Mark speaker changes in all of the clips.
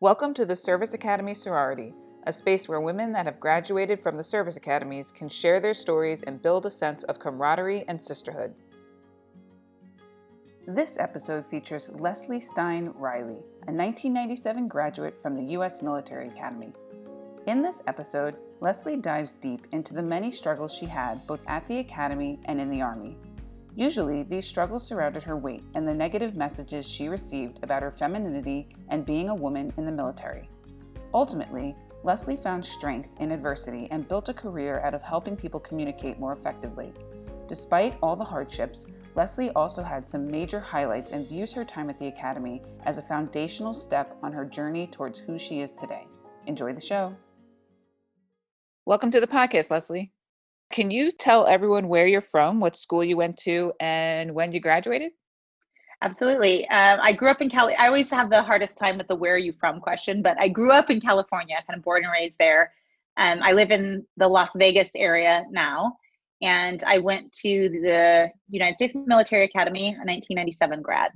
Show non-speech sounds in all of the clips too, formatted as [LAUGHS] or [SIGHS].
Speaker 1: Welcome to the Service Academy Sorority, a space where women that have graduated from the service academies can share their stories and build a sense of camaraderie and sisterhood. This episode features Leslie Stein Riley, a 1997 graduate from the U.S. Military Academy. In this episode, Leslie dives deep into the many struggles she had both at the Academy and in the Army. Usually, these struggles surrounded her weight and the negative messages she received about her femininity and being a woman in the military. Ultimately, Leslie found strength in adversity and built a career out of helping people communicate more effectively. Despite all the hardships, Leslie also had some major highlights and views her time at the Academy as a foundational step on her journey towards who she is today. Enjoy the show. Welcome to the podcast, Leslie. Can you tell everyone where you're from, what school you went to, and when you graduated?
Speaker 2: Absolutely. Um, I grew up in Cali. I always have the hardest time with the "Where are you from?" question, but I grew up in California, kind of born and raised there. Um, I live in the Las Vegas area now, and I went to the United States Military Academy, a 1997 grad.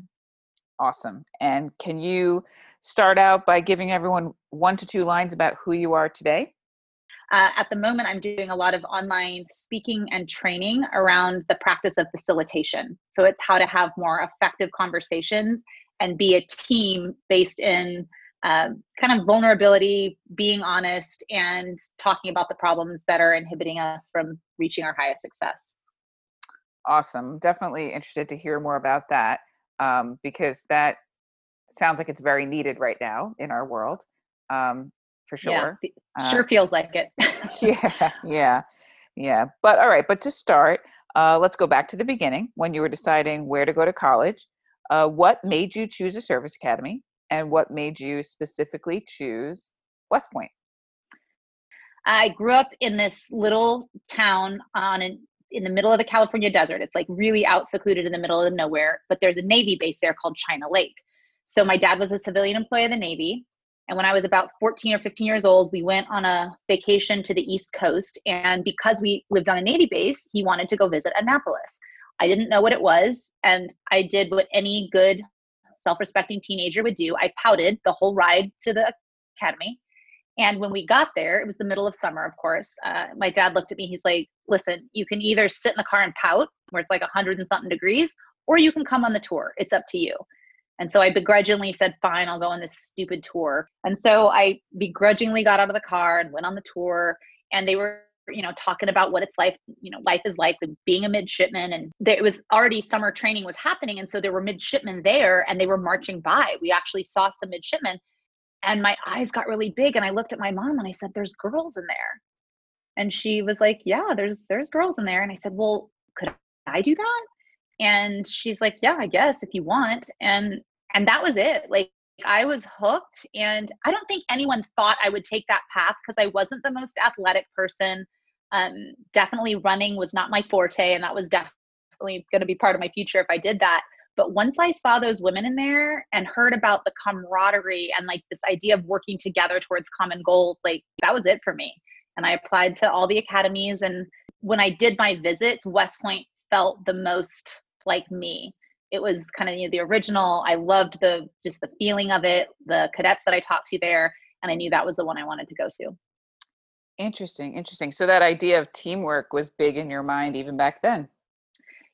Speaker 1: Awesome. And can you start out by giving everyone one to two lines about who you are today?
Speaker 2: Uh, at the moment, I'm doing a lot of online speaking and training around the practice of facilitation. So it's how to have more effective conversations and be a team based in uh, kind of vulnerability, being honest, and talking about the problems that are inhibiting us from reaching our highest success.
Speaker 1: Awesome. Definitely interested to hear more about that um, because that sounds like it's very needed right now in our world. Um, for sure.
Speaker 2: Yeah, uh, sure feels like it. [LAUGHS] [LAUGHS]
Speaker 1: yeah, yeah, yeah. But all right, but to start, uh, let's go back to the beginning when you were deciding where to go to college. Uh, what made you choose a service academy, and what made you specifically choose West Point?
Speaker 2: I grew up in this little town on an, in the middle of the California desert. It's like really out secluded in the middle of nowhere, but there's a Navy base there called China Lake. So my dad was a civilian employee of the Navy. And when I was about 14 or 15 years old, we went on a vacation to the East Coast. And because we lived on a Navy base, he wanted to go visit Annapolis. I didn't know what it was. And I did what any good self respecting teenager would do I pouted the whole ride to the academy. And when we got there, it was the middle of summer, of course. Uh, my dad looked at me. He's like, listen, you can either sit in the car and pout, where it's like 100 and something degrees, or you can come on the tour. It's up to you. And so I begrudgingly said, fine, I'll go on this stupid tour. And so I begrudgingly got out of the car and went on the tour. And they were, you know, talking about what it's like, you know, life is like being a midshipman. And there, it was already summer training was happening. And so there were midshipmen there and they were marching by. We actually saw some midshipmen. And my eyes got really big. And I looked at my mom and I said, There's girls in there. And she was like, Yeah, there's there's girls in there. And I said, Well, could I do that? And she's like, Yeah, I guess if you want. And and that was it like I was hooked and I don't think anyone thought I would take that path because I wasn't the most athletic person. Um, definitely running was not my forte and that was definitely going to be part of my future if I did that. But once I saw those women in there and heard about the camaraderie and like this idea of working together towards common goals, like that was it for me. And I applied to all the academies. And when I did my visits, West Point felt the most like me it was kind of you know, the original. I loved the just the feeling of it, the cadets that I talked to there, and I knew that was the one I wanted to go to.
Speaker 1: Interesting, interesting. So that idea of teamwork was big in your mind even back then.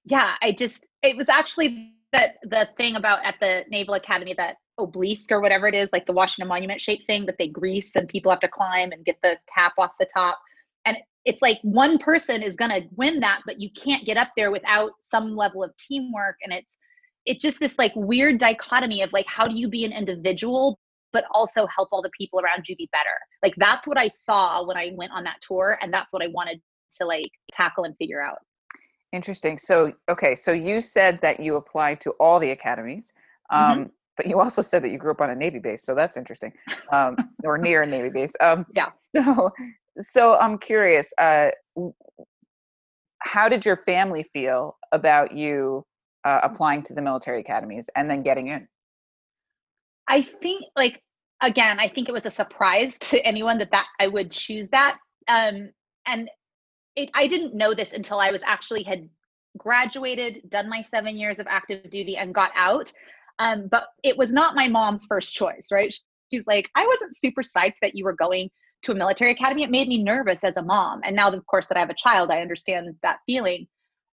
Speaker 2: Yeah, I just it was actually that the thing about at the Naval Academy that obelisk or whatever it is, like the Washington Monument shape thing that they grease and people have to climb and get the cap off the top. And it's like one person is going to win that, but you can't get up there without some level of teamwork. And it's it's just this like weird dichotomy of like how do you be an individual but also help all the people around you be better? Like that's what i saw when i went on that tour and that's what i wanted to like tackle and figure out.
Speaker 1: Interesting. So okay so you said that you applied to all the academies um, mm-hmm. but you also said that you grew up on a navy base so that's interesting um, or [LAUGHS] near a navy base. Um,
Speaker 2: yeah. [LAUGHS]
Speaker 1: so so i'm curious uh, how did your family feel about you uh, applying to the military academies and then getting in?
Speaker 2: I think, like, again, I think it was a surprise [LAUGHS] to anyone that that I would choose that. Um, and it, I didn't know this until I was actually had graduated, done my seven years of active duty, and got out. Um, but it was not my mom's first choice, right? she's like, I wasn't super psyched that you were going to a military academy. It made me nervous as a mom. And now, of course, that I have a child, I understand that feeling.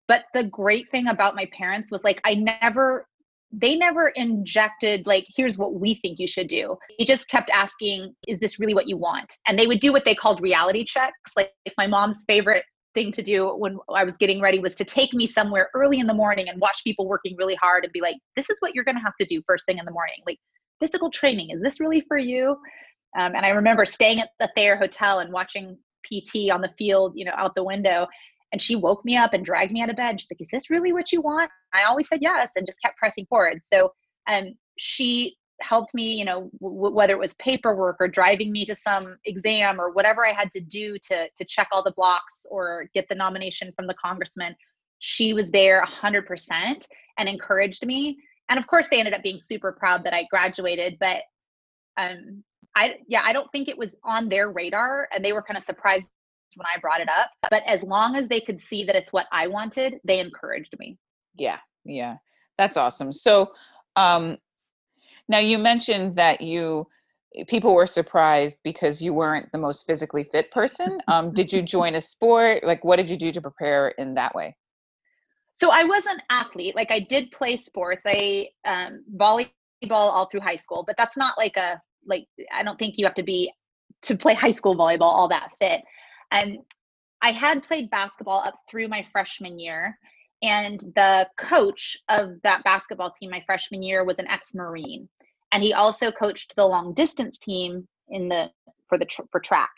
Speaker 2: But the great thing about my parents was like, I never, they never injected, like, here's what we think you should do. They just kept asking, is this really what you want? And they would do what they called reality checks. Like, my mom's favorite thing to do when I was getting ready was to take me somewhere early in the morning and watch people working really hard and be like, this is what you're going to have to do first thing in the morning. Like, physical training, is this really for you? Um, and I remember staying at the Thayer Hotel and watching PT on the field, you know, out the window. And she woke me up and dragged me out of bed. She's like, "Is this really what you want?" I always said yes, and just kept pressing forward. So, um, she helped me, you know, w- whether it was paperwork or driving me to some exam or whatever I had to do to to check all the blocks or get the nomination from the congressman. She was there 100% and encouraged me. And of course, they ended up being super proud that I graduated. But um, I yeah, I don't think it was on their radar and they were kind of surprised when I brought it up. But as long as they could see that it's what I wanted, they encouraged me.
Speaker 1: Yeah. Yeah. That's awesome. So um now you mentioned that you people were surprised because you weren't the most physically fit person. [LAUGHS] Um did you join a sport? Like what did you do to prepare in that way?
Speaker 2: So I was an athlete. Like I did play sports. I um volleyball all through high school, but that's not like a like I don't think you have to be to play high school volleyball all that fit. And I had played basketball up through my freshman year, and the coach of that basketball team my freshman year was an ex-marine, and he also coached the long distance team in the for the for track.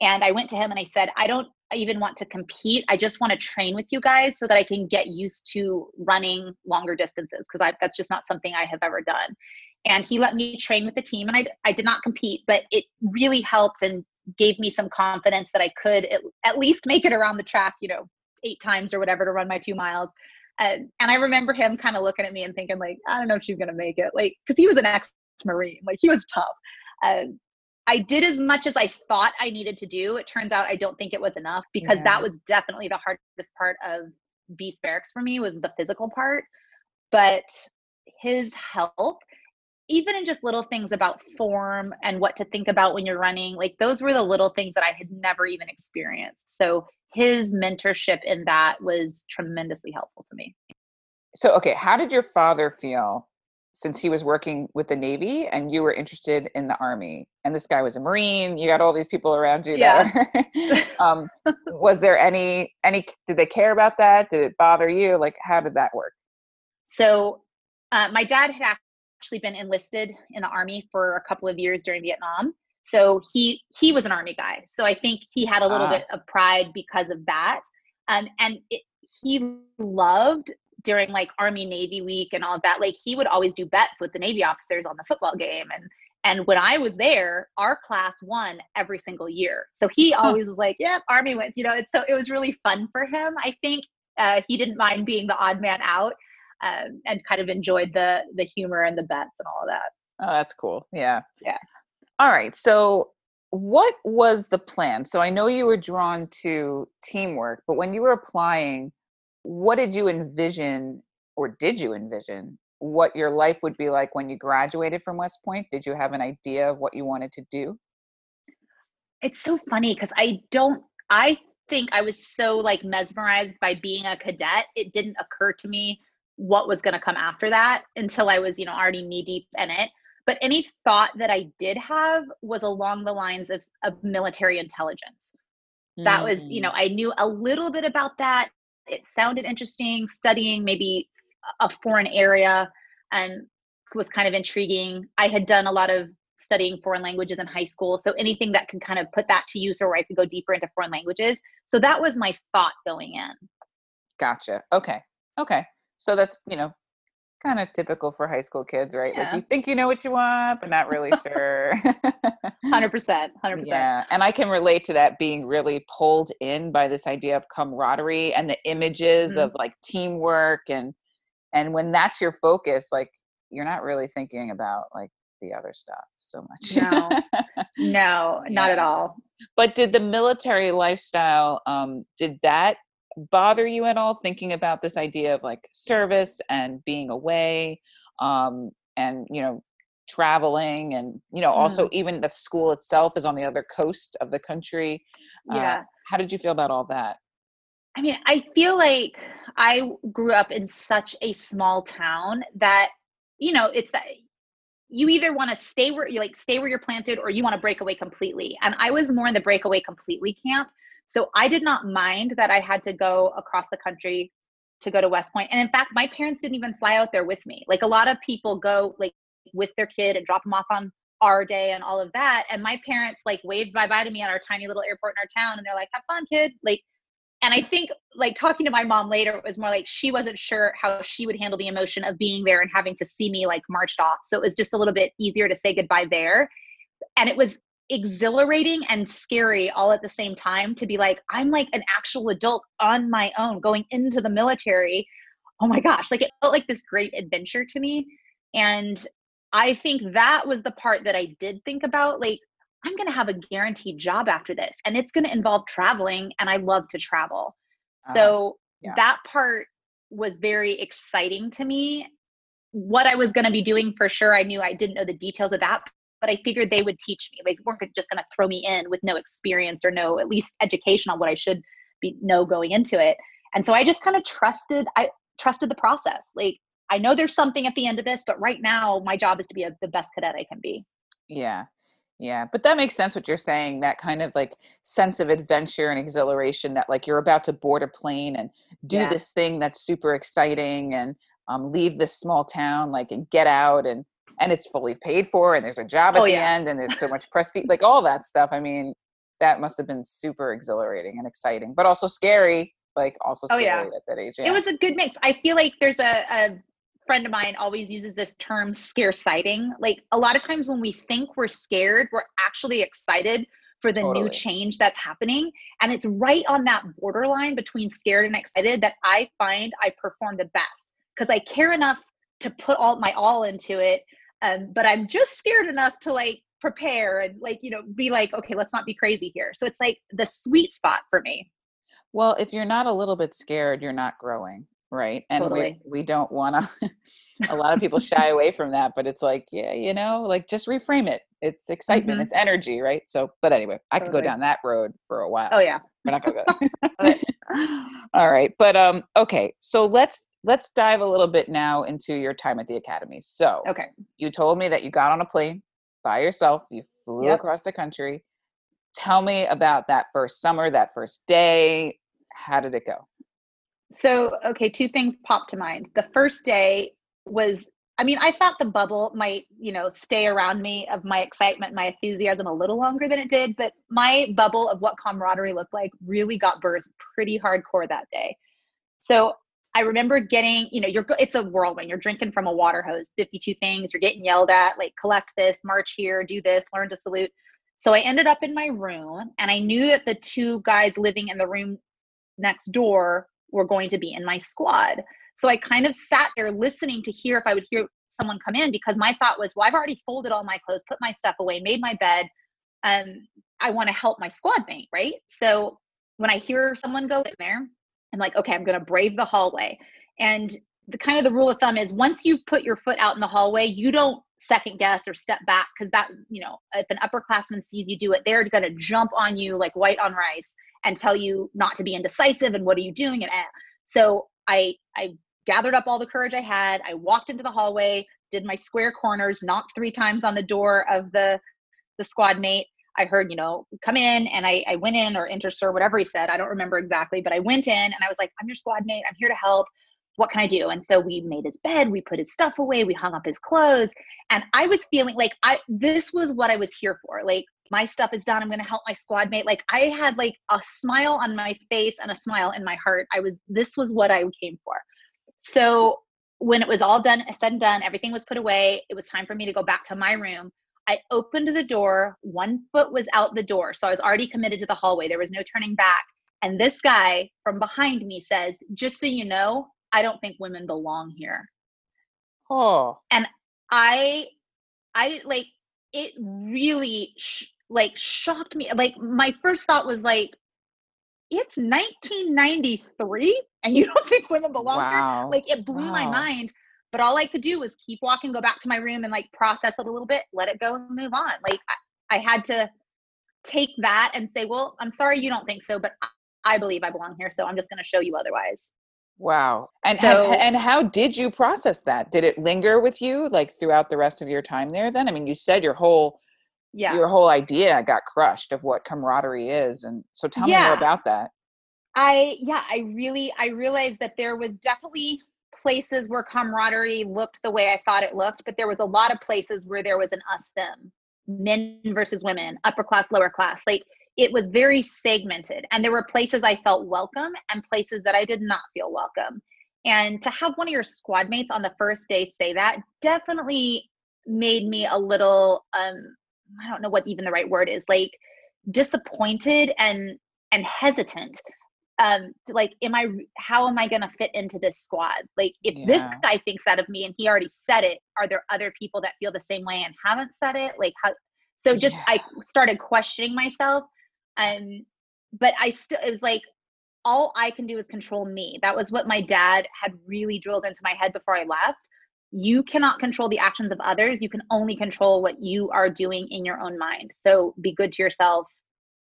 Speaker 2: And I went to him and I said, I don't even want to compete. I just want to train with you guys so that I can get used to running longer distances because that's just not something I have ever done and he let me train with the team and I, I did not compete but it really helped and gave me some confidence that i could at, at least make it around the track you know eight times or whatever to run my two miles. Uh, and i remember him kind of looking at me and thinking like i don't know if she's going to make it like because he was an ex-marine like he was tough. Uh, i did as much as i thought i needed to do. It turns out i don't think it was enough because yeah. that was definitely the hardest part of beast barracks for me was the physical part. But his help even in just little things about form and what to think about when you're running, like those were the little things that I had never even experienced. So his mentorship in that was tremendously helpful to me.
Speaker 1: So, okay, how did your father feel since he was working with the Navy and you were interested in the Army? And this guy was a Marine. You got all these people around you yeah. there. [LAUGHS] [LAUGHS] um, was there any any? Did they care about that? Did it bother you? Like, how did that work?
Speaker 2: So, uh, my dad had actually been enlisted in the army for a couple of years during Vietnam. So he he was an army guy. So I think he had a little ah. bit of pride because of that. Um, and it, he loved during like Army Navy week and all of that. Like he would always do bets with the Navy officers on the football game. And and when I was there, our class won every single year. So he always was like, "Yeah, Army wins." You know, it's so it was really fun for him. I think uh, he didn't mind being the odd man out um, and kind of enjoyed the the humor and the bets and all of that.
Speaker 1: Oh, that's cool. Yeah.
Speaker 2: Yeah.
Speaker 1: All right. So, what was the plan? So, I know you were drawn to teamwork, but when you were applying, what did you envision or did you envision what your life would be like when you graduated from West Point? Did you have an idea of what you wanted to do?
Speaker 2: It's so funny because I don't, I think I was so like mesmerized by being a cadet. It didn't occur to me what was going to come after that until I was, you know, already knee deep in it. But any thought that I did have was along the lines of, of military intelligence. That was, you know, mm. I knew a little bit about that. It sounded interesting, studying maybe a foreign area and was kind of intriguing. I had done a lot of studying foreign languages in high school. So anything that can kind of put that to use or where I could go deeper into foreign languages. So that was my thought going in.
Speaker 1: Gotcha. Okay. Okay. So that's, you know, kind of typical for high school kids, right? Yeah. Like you think you know what you want, but not really sure.
Speaker 2: 100%. 100%. [LAUGHS]
Speaker 1: Yeah. And I can relate to that being really pulled in by this idea of camaraderie and the images mm-hmm. of like teamwork and and when that's your focus, like you're not really thinking about like the other stuff so much.
Speaker 2: No. no, not [LAUGHS] yeah. at all.
Speaker 1: But did the military lifestyle um did that bother you at all thinking about this idea of like service and being away um, and you know traveling and you know also mm. even the school itself is on the other coast of the country
Speaker 2: uh, yeah uh,
Speaker 1: how did you feel about all that
Speaker 2: i mean i feel like i grew up in such a small town that you know it's that you either want to stay where you like stay where you're planted or you want to break away completely and i was more in the breakaway completely camp so i did not mind that i had to go across the country to go to west point and in fact my parents didn't even fly out there with me like a lot of people go like with their kid and drop them off on R-Day and all of that and my parents like waved bye bye to me at our tiny little airport in our town and they're like have fun kid like and I think like talking to my mom later it was more like she wasn't sure how she would handle the emotion of being there and having to see me like marched off. So it was just a little bit easier to say goodbye there. And it was exhilarating and scary all at the same time to be like, I'm like an actual adult on my own going into the military. Oh my gosh, like it felt like this great adventure to me. And I think that was the part that I did think about. Like, I'm going to have a guaranteed job after this and it's going to involve traveling and I love to travel. Uh, so yeah. that part was very exciting to me. What I was going to be doing for sure, I knew I didn't know the details of that, but I figured they would teach me. They weren't just going to throw me in with no experience or no at least education on what I should be know going into it. And so I just kind of trusted I trusted the process. Like I know there's something at the end of this, but right now my job is to be a, the best cadet I can be.
Speaker 1: Yeah. Yeah, but that makes sense what you're saying. That kind of like sense of adventure and exhilaration that like you're about to board a plane and do yeah. this thing that's super exciting and um, leave this small town like and get out and and it's fully paid for and there's a job at oh, the yeah. end and there's so much [LAUGHS] prestige like all that stuff. I mean, that must have been super exhilarating and exciting, but also scary. Like also
Speaker 2: oh, yeah. at that age. Yeah. It was a good mix. I feel like there's a, a friend of mine always uses this term scare sighting. Like a lot of times when we think we're scared, we're actually excited for the totally. new change that's happening. And it's right on that borderline between scared and excited that I find I perform the best because I care enough to put all my all into it. Um, but I'm just scared enough to like prepare and like, you know, be like, okay, let's not be crazy here. So it's like the sweet spot for me.
Speaker 1: Well, if you're not a little bit scared, you're not growing right and totally. we, we don't want to [LAUGHS] a lot of people shy [LAUGHS] away from that but it's like yeah you know like just reframe it it's excitement mm-hmm. it's energy right so but anyway i totally. could go down that road for a while
Speaker 2: oh yeah
Speaker 1: we're not gonna go [LAUGHS] all right but um okay so let's let's dive a little bit now into your time at the academy so
Speaker 2: okay
Speaker 1: you told me that you got on a plane by yourself you flew yep. across the country tell me about that first summer that first day how did it go
Speaker 2: so, okay, two things popped to mind. The first day was, I mean, I thought the bubble might, you know, stay around me of my excitement, my enthusiasm a little longer than it did, but my bubble of what camaraderie looked like really got burst pretty hardcore that day. So, I remember getting, you know, you're it's a whirlwind. You're drinking from a water hose, 52 things, you're getting yelled at, like collect this, march here, do this, learn to salute. So I ended up in my room and I knew that the two guys living in the room next door were going to be in my squad. So I kind of sat there listening to hear if I would hear someone come in because my thought was, well, I've already folded all my clothes, put my stuff away, made my bed. Um, I want to help my squad mate, right? So when I hear someone go in there, I'm like, okay, I'm going to brave the hallway. And the kind of the rule of thumb is once you've put your foot out in the hallway, you don't second guess or step back because that, you know, if an upperclassman sees you do it, they're going to jump on you like white on rice and tell you not to be indecisive and what are you doing and eh. so i i gathered up all the courage i had i walked into the hallway did my square corners knocked three times on the door of the the squad mate i heard you know come in and i i went in or enter sir whatever he said i don't remember exactly but i went in and i was like i'm your squad mate i'm here to help what can I do? And so we made his bed, we put his stuff away, we hung up his clothes. And I was feeling like I this was what I was here for. Like my stuff is done i'm going to help my squad mate like i had like a smile on my face and a smile in my heart i was this was what i came for so when it was all done said and done everything was put away it was time for me to go back to my room i opened the door one foot was out the door so i was already committed to the hallway there was no turning back and this guy from behind me says just so you know i don't think women belong here
Speaker 1: oh
Speaker 2: and i i like it really sh- like shocked me. Like my first thought was like, it's 1993 and you don't [LAUGHS] think women belong wow. here? Like it blew wow. my mind. But all I could do was keep walking, go back to my room and like process it a little bit, let it go and move on. Like I, I had to take that and say, well, I'm sorry you don't think so, but I believe I belong here. So I'm just going to show you otherwise.
Speaker 1: Wow. And, so, and, and how did you process that? Did it linger with you like throughout the rest of your time there then? I mean, you said your whole yeah. your whole idea got crushed of what camaraderie is and so tell yeah. me more about that.
Speaker 2: I yeah, I really I realized that there was definitely places where camaraderie looked the way I thought it looked, but there was a lot of places where there was an us them, men versus women, upper class, lower class. Like it was very segmented. And there were places I felt welcome and places that I did not feel welcome. And to have one of your squad mates on the first day say that definitely made me a little um I don't know what even the right word is, like disappointed and and hesitant um like am i how am i going to fit into this squad? Like if yeah. this guy thinks that of me and he already said it are there other people that feel the same way and haven't said it? Like how so just yeah. i started questioning myself um but i still it was like all i can do is control me. That was what my dad had really drilled into my head before i left. You cannot control the actions of others. You can only control what you are doing in your own mind. So be good to yourself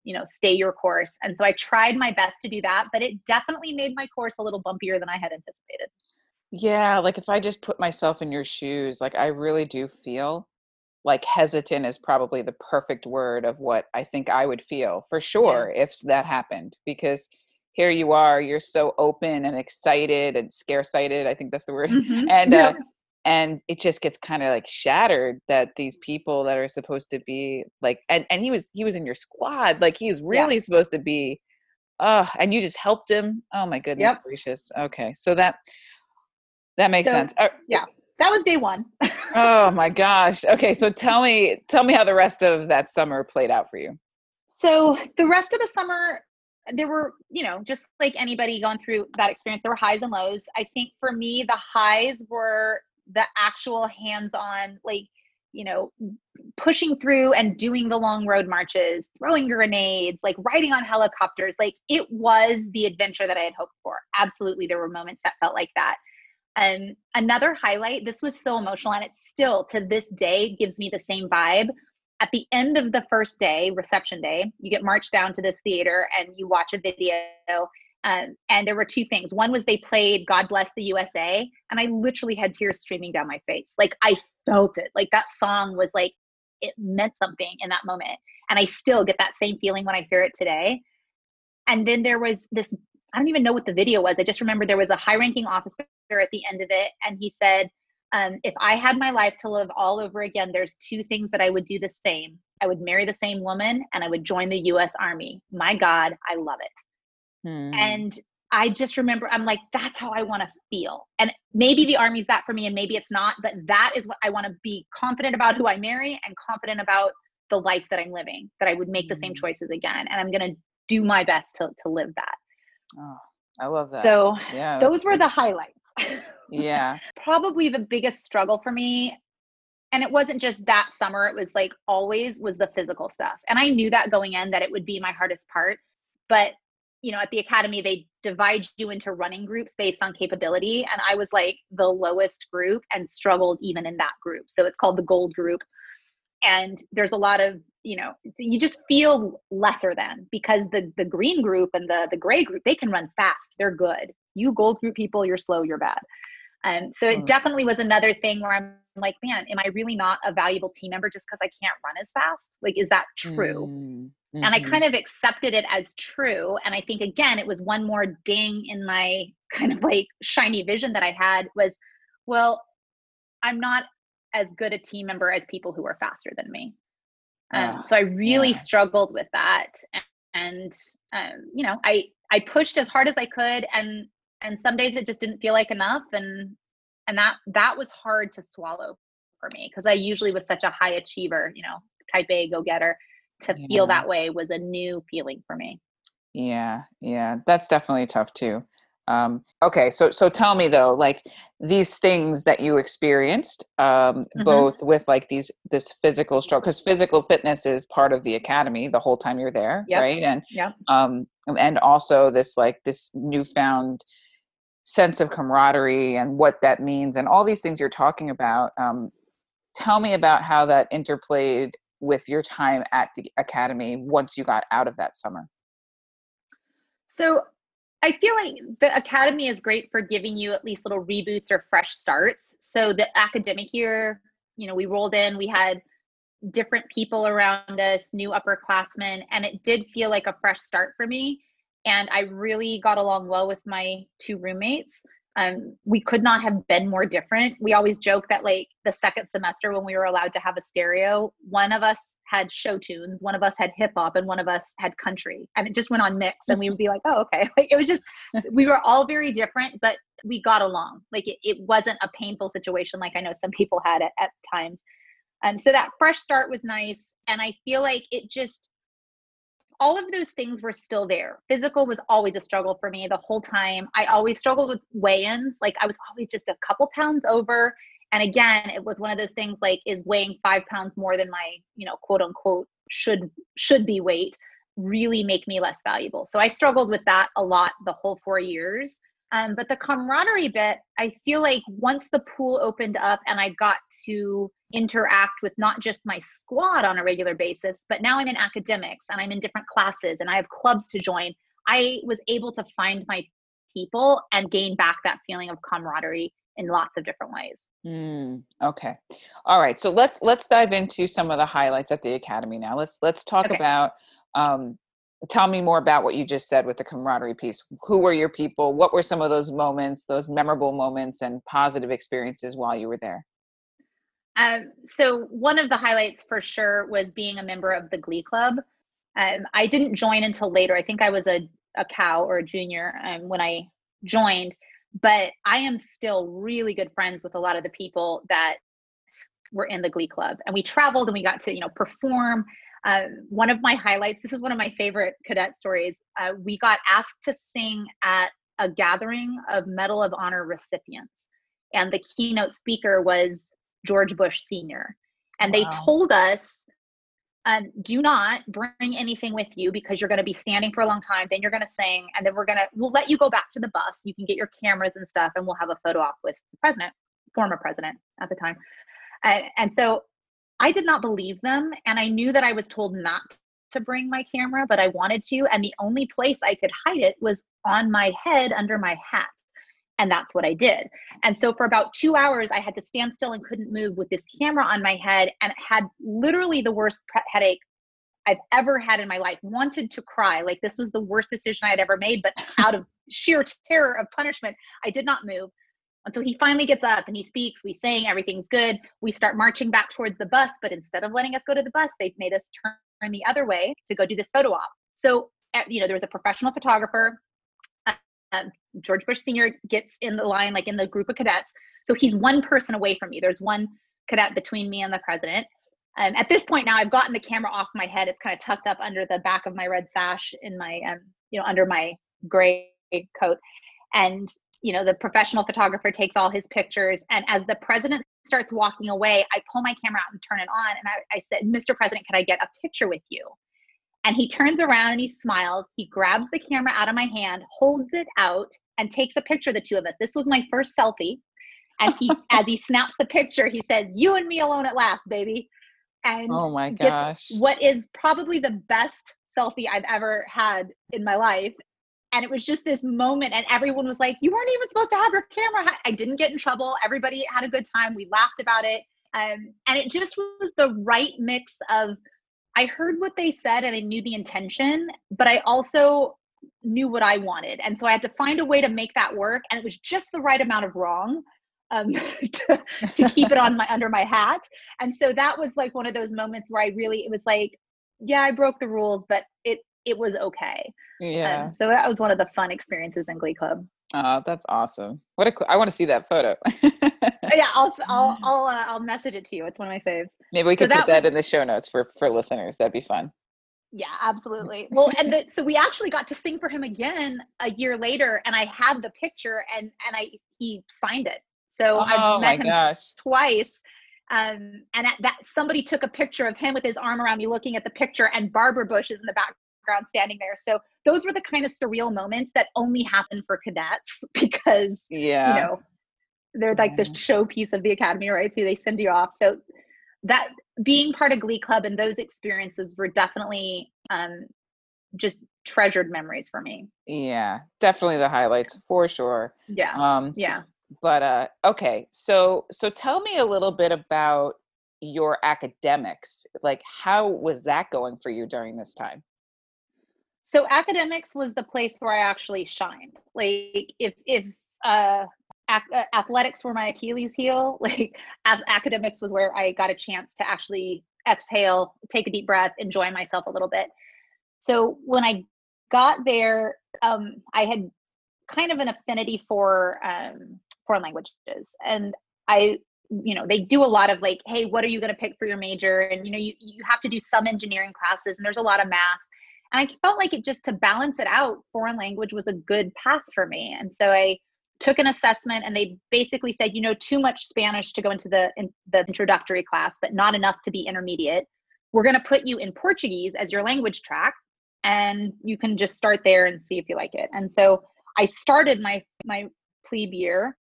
Speaker 2: you know stay your course and so i tried my best to do that but it definitely made my course a little bumpier than i had anticipated
Speaker 1: yeah like if i just put myself in your shoes like i really do feel like hesitant is probably the perfect word of what i think i would feel for sure yeah. if that happened because here you are you're so open and excited and scare sighted i think that's the word mm-hmm. and [LAUGHS] uh, and it just gets kind of like shattered that these people that are supposed to be like and and he was he was in your squad like he's really yeah. supposed to be uh and you just helped him? Oh my goodness yep. gracious okay so that that makes so, sense uh,
Speaker 2: yeah that was day one.
Speaker 1: Oh my [LAUGHS] gosh okay so tell me tell me how the rest of that summer played out for you.
Speaker 2: So the rest of the summer there were you know just like anybody going through that experience there were highs and lows. I think for me the highs were the actual hands-on like you know pushing through and doing the long road marches throwing grenades like riding on helicopters like it was the adventure that i had hoped for. Absolutely there were moments that felt like that. Um another highlight this was so emotional and it still to this day gives me the same vibe. At the end of the first day reception day you get marched down to this theater and you watch a video um, and there were two things. One was they played God Bless the USA, and I literally had tears streaming down my face. Like I felt it. Like that song was like, it meant something in that moment. And I still get that same feeling when I hear it today. And then there was this I don't even know what the video was. I just remember there was a high ranking officer at the end of it, and he said, um, If I had my life to live all over again, there's two things that I would do the same. I would marry the same woman, and I would join the US Army. My God, I love it. Hmm. And I just remember I'm like, that's how I want to feel. And maybe the army's that for me and maybe it's not, but that is what I want to be confident about who I marry and confident about the life that I'm living, that I would make the same hmm. choices again. And I'm going to do my best to, to live that.
Speaker 1: Oh, I love that.
Speaker 2: So yeah, those were the highlights. [LAUGHS]
Speaker 1: yeah.
Speaker 2: Probably the biggest struggle for me. And it wasn't just that summer, it was like always was the physical stuff. And I knew that going in that it would be my hardest part. But you know, at the academy, they divide you into running groups based on capability. And I was like the lowest group and struggled even in that group. So it's called the gold group. And there's a lot of, you know, you just feel lesser than because the the green group and the the gray group, they can run fast. They're good. You gold group people, you're slow, you're bad. And so it hmm. definitely was another thing where I'm like, man, am I really not a valuable team member just because I can't run as fast? Like, is that true? Mm. Mm-hmm. And I mm-hmm. kind of accepted it as true. And I think, again, it was one more ding in my [LAUGHS] kind of like shiny vision that I had was, well, I'm not as good a team member as people who are faster than me. Um, oh, so I really yeah. struggled with that. And, and um, you know, I, I pushed as hard as I could and, and some days it just didn't feel like enough. And, and that, that was hard to swallow for me because I usually was such a high achiever, you know, type A go getter to yeah. feel that way was a new feeling for me.
Speaker 1: Yeah, yeah, that's definitely tough too. Um, okay, so so tell me though, like these things that you experienced, um, mm-hmm. both with like these this physical struggle, because physical fitness is part of the academy the whole time you're there, yep. right? And
Speaker 2: yeah,
Speaker 1: um, and also this like this newfound sense of camaraderie and what that means and all these things you're talking about um, tell me about how that interplayed with your time at the academy once you got out of that summer
Speaker 2: so I feel like the academy is great for giving you at least little reboots or fresh starts. So the academic year, you know, we rolled in, we had different people around us, new upperclassmen, and it did feel like a fresh start for me. And I really got along well with my two roommates. Um, we could not have been more different. We always joke that like the second semester when we were allowed to have a stereo, one of us had show tunes, one of us had hip hop, and one of us had country. And it just went on mix. And we would be like, oh, okay. [LAUGHS] Like it was just, we were all very different, but we got along. Like it, it wasn't a painful situation like I know some people had at, at times. And so that fresh start was nice. And I feel like it just, all of those things were still there. Physical was always a struggle for me the whole time. I always struggled with weigh ins. Like I was always just a couple pounds over and again it was one of those things like is weighing five pounds more than my you know quote unquote should should be weight really make me less valuable so i struggled with that a lot the whole four years um, but the camaraderie bit i feel like once the pool opened up and i got to interact with not just my squad on a regular basis but now i'm in academics and i'm in different classes and i have clubs to join i was able to find my people and gain back that feeling of camaraderie in lots of different ways.
Speaker 1: Mm, okay. All right. So let's let's dive into some of the highlights at the academy now. Let's let's talk okay. about um, tell me more about what you just said with the camaraderie piece. Who were your people? What were some of those moments, those memorable moments and positive experiences while you were there?
Speaker 2: Um, so one of the highlights for sure was being a member of the Glee Club. Um, I didn't join until later. I think I was a, a cow or a junior um, when I joined but I am still really good friends with a lot of the people that were in the Glee Club, and we traveled and we got to you know perform. Uh, one of my highlights. This is one of my favorite cadet stories. Uh, we got asked to sing at a gathering of Medal of Honor recipients, and the keynote speaker was George Bush Sr. And wow. they told us um, do not bring anything with you because you're going to be standing for a long time. Then you're going to sing, and then we're going to we'll let you go back to the bus. You can get your cameras and stuff, and we'll have a photo op with the president, former president at the time. Uh, and so I did not believe them, and I knew that I was told not to bring my camera, but I wanted to, and the only place I could hide it was on my head under my hat. And that's what I did. And so for about two hours, I had to stand still and couldn't move with this camera on my head and had literally the worst headache I've ever had in my life. Wanted to cry. Like this was the worst decision I had ever made, but [LAUGHS] out of sheer terror of punishment, I did not move. And so he finally gets up and he speaks. We sing, everything's good. We start marching back towards the bus, but instead of letting us go to the bus, they've made us turn the other way to go do this photo op. So, eh, you know, there was a professional photographer um, George Bush Sr. gets in the line, like in the group of cadets. So he's one person away from me. There's one cadet between me and the president. Um, at this point now, I've gotten the camera off my head. It's kind of tucked up under the back of my red sash in my, um, you know, under my gray coat. And, you know, the professional photographer takes all his pictures. And as the president starts walking away, I pull my camera out and turn it on. And I, I said, Mr. President, can I get a picture with you? And he turns around and he smiles. He grabs the camera out of my hand, holds it out, and takes a picture of the two of us. This was my first selfie. And he, [LAUGHS] as he snaps the picture, he says, "You and me alone at last, baby." And
Speaker 1: oh my gosh,
Speaker 2: what is probably the best selfie I've ever had in my life. And it was just this moment, and everyone was like, "You weren't even supposed to have your camera." I didn't get in trouble. Everybody had a good time. We laughed about it, um, and it just was the right mix of I heard what they said and I knew the intention, but I also knew what I wanted. And so I had to find a way to make that work. And it was just the right amount of wrong um, [LAUGHS] to, to keep it on my under my hat. And so that was like one of those moments where I really it was like, yeah, I broke the rules, but it it was okay.
Speaker 1: Yeah.
Speaker 2: Um, so that was one of the fun experiences in Glee Club.
Speaker 1: Oh, that's awesome! What a I want to see that photo. [LAUGHS]
Speaker 2: yeah, I'll I'll I'll uh, I'll message it to you. It's one of my faves.
Speaker 1: Maybe we could so put that, was, in the show notes for for listeners. That'd be fun.
Speaker 2: Yeah, absolutely. Well, and the, so we actually got to sing for him again a year later, and I had the picture, and and I he signed it. So
Speaker 1: oh,
Speaker 2: I met him
Speaker 1: gosh.
Speaker 2: twice. Um, and at that somebody took a picture of him with his arm around me looking at the picture and Barbara Bush is in the background standing there. So those were the kind of surreal moments that only happen for cadets [LAUGHS] because yeah. you know they're like the showpiece of the academy, right? So they send you off. So that being part of Glee Club and those experiences were definitely um, just treasured memories for me.
Speaker 1: Yeah, definitely the highlights for sure.
Speaker 2: Yeah. Um, yeah.
Speaker 1: But uh, okay, so so tell me a little bit about your academics. Like, how was that going for you during this time?
Speaker 2: So academics was the place where I actually shined. Like, if if uh, ac- athletics were my Achilles heel, [LAUGHS] like academics was where I got a chance to actually exhale, take a deep breath, enjoy myself a little bit. So when I got there, um, I had kind of an affinity for um, foreign languages, and I, you know, they do a lot of like, hey, what are you going to pick for your major? And you know, you you have to do some engineering classes, and there's a lot of math. And I felt like it just to balance it out, foreign language was a good path for me. And so I took an assessment and they basically said you know too much spanish to go into the in, the introductory class but not enough to be intermediate we're going to put you in portuguese as your language track and you can just start there and see if you like it. And so I started my my plebe year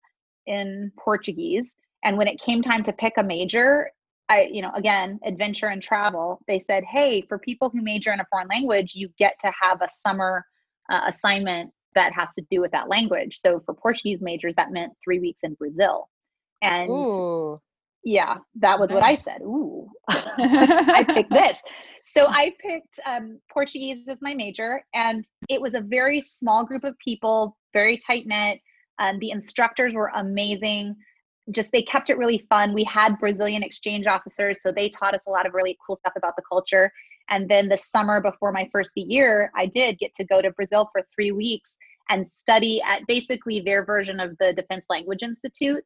Speaker 2: in Portuguese, and when it came time to pick a major, I you know again adventure and travel. They said, hey, for people who major in a foreign language, you get to have a summer uh, assignment that has to do with that language. So for Portuguese majors, that meant three weeks in Brazil. And Ooh. Yeah, that was nice. what I said. Ooh, [LAUGHS] I picked [LAUGHS] this. So I picked um, Portuguese as my major, and it was a very small group of people, very tight knit. Um, the instructors were amazing. Just they kept it really fun. We had Brazilian exchange officers, so they taught us a lot of really cool stuff about the culture. And then the summer before my first year, I did get to go to Brazil for three weeks and study at basically their version of the Defense Language Institute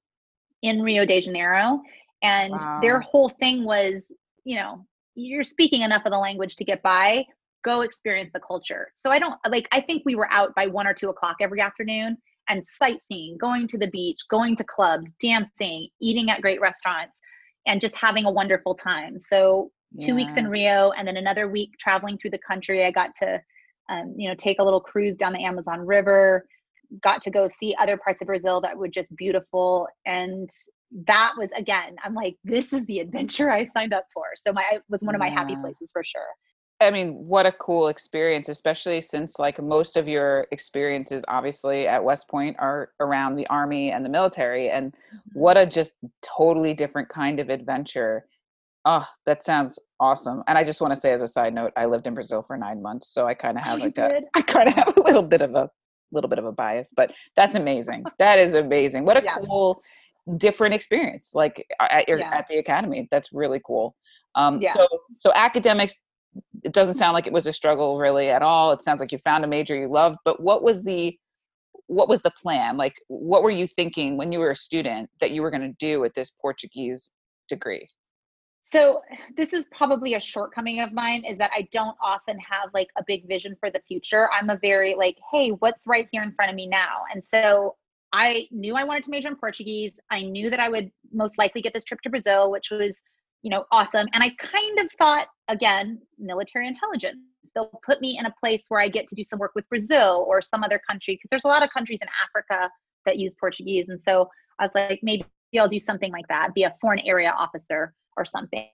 Speaker 2: in Rio de Janeiro. And wow. their whole thing was you know you're speaking enough of the language to get by go experience the culture. So i don't like i think we were out by one or two o'clock every afternoon and sightseeing going to the beach going to clubs dancing eating at great restaurants and just having a wonderful time. So two weeks in rio and then another week traveling through the country. I got to um, you know take a little cruise down the amazon river got to go see other parts of brazil that were just beautiful and that was again i'm like this is the adventure i signed up for. So my it was one of my yeah. happy places for sure.
Speaker 1: I mean what a cool experience especially since like most of your experiences obviously at west point are around the army and the military and mm-hmm. what a just totally different kind of adventure oh that sounds awesome and i just want to say as a side note i lived in brazil for nine months so i kind of have oh, like a, [LAUGHS] i kind of have a little bit of a little bit of a bias but that's amazing. [LAUGHS] That is amazing. What a yeah. cool different experience like at your yeah. at the academy. That's really cool. Um yeah. so so academics it doesn't sound like it was a struggle really at all. It sounds like you found a major you loved but what was the what was the plan? Like what were you thinking when you were a student that you were going to do with this portuguese degree
Speaker 2: so this is probably a shortcoming of mine is that i don't often have like a big vision for the future i'm a very like hey what's right here in front of me now and so I knew I wanted to major in Portuguese. I knew that I would most likely get this trip to Brazil, which was, you know, awesome. And I kind of thought, again, military intelligence. They'll put me in a place where I get to do some work with Brazil or some other country, because there's a lot of countries in Africa that use Portuguese. And so I was like, maybe I'll do something like that, be a foreign area officer or something.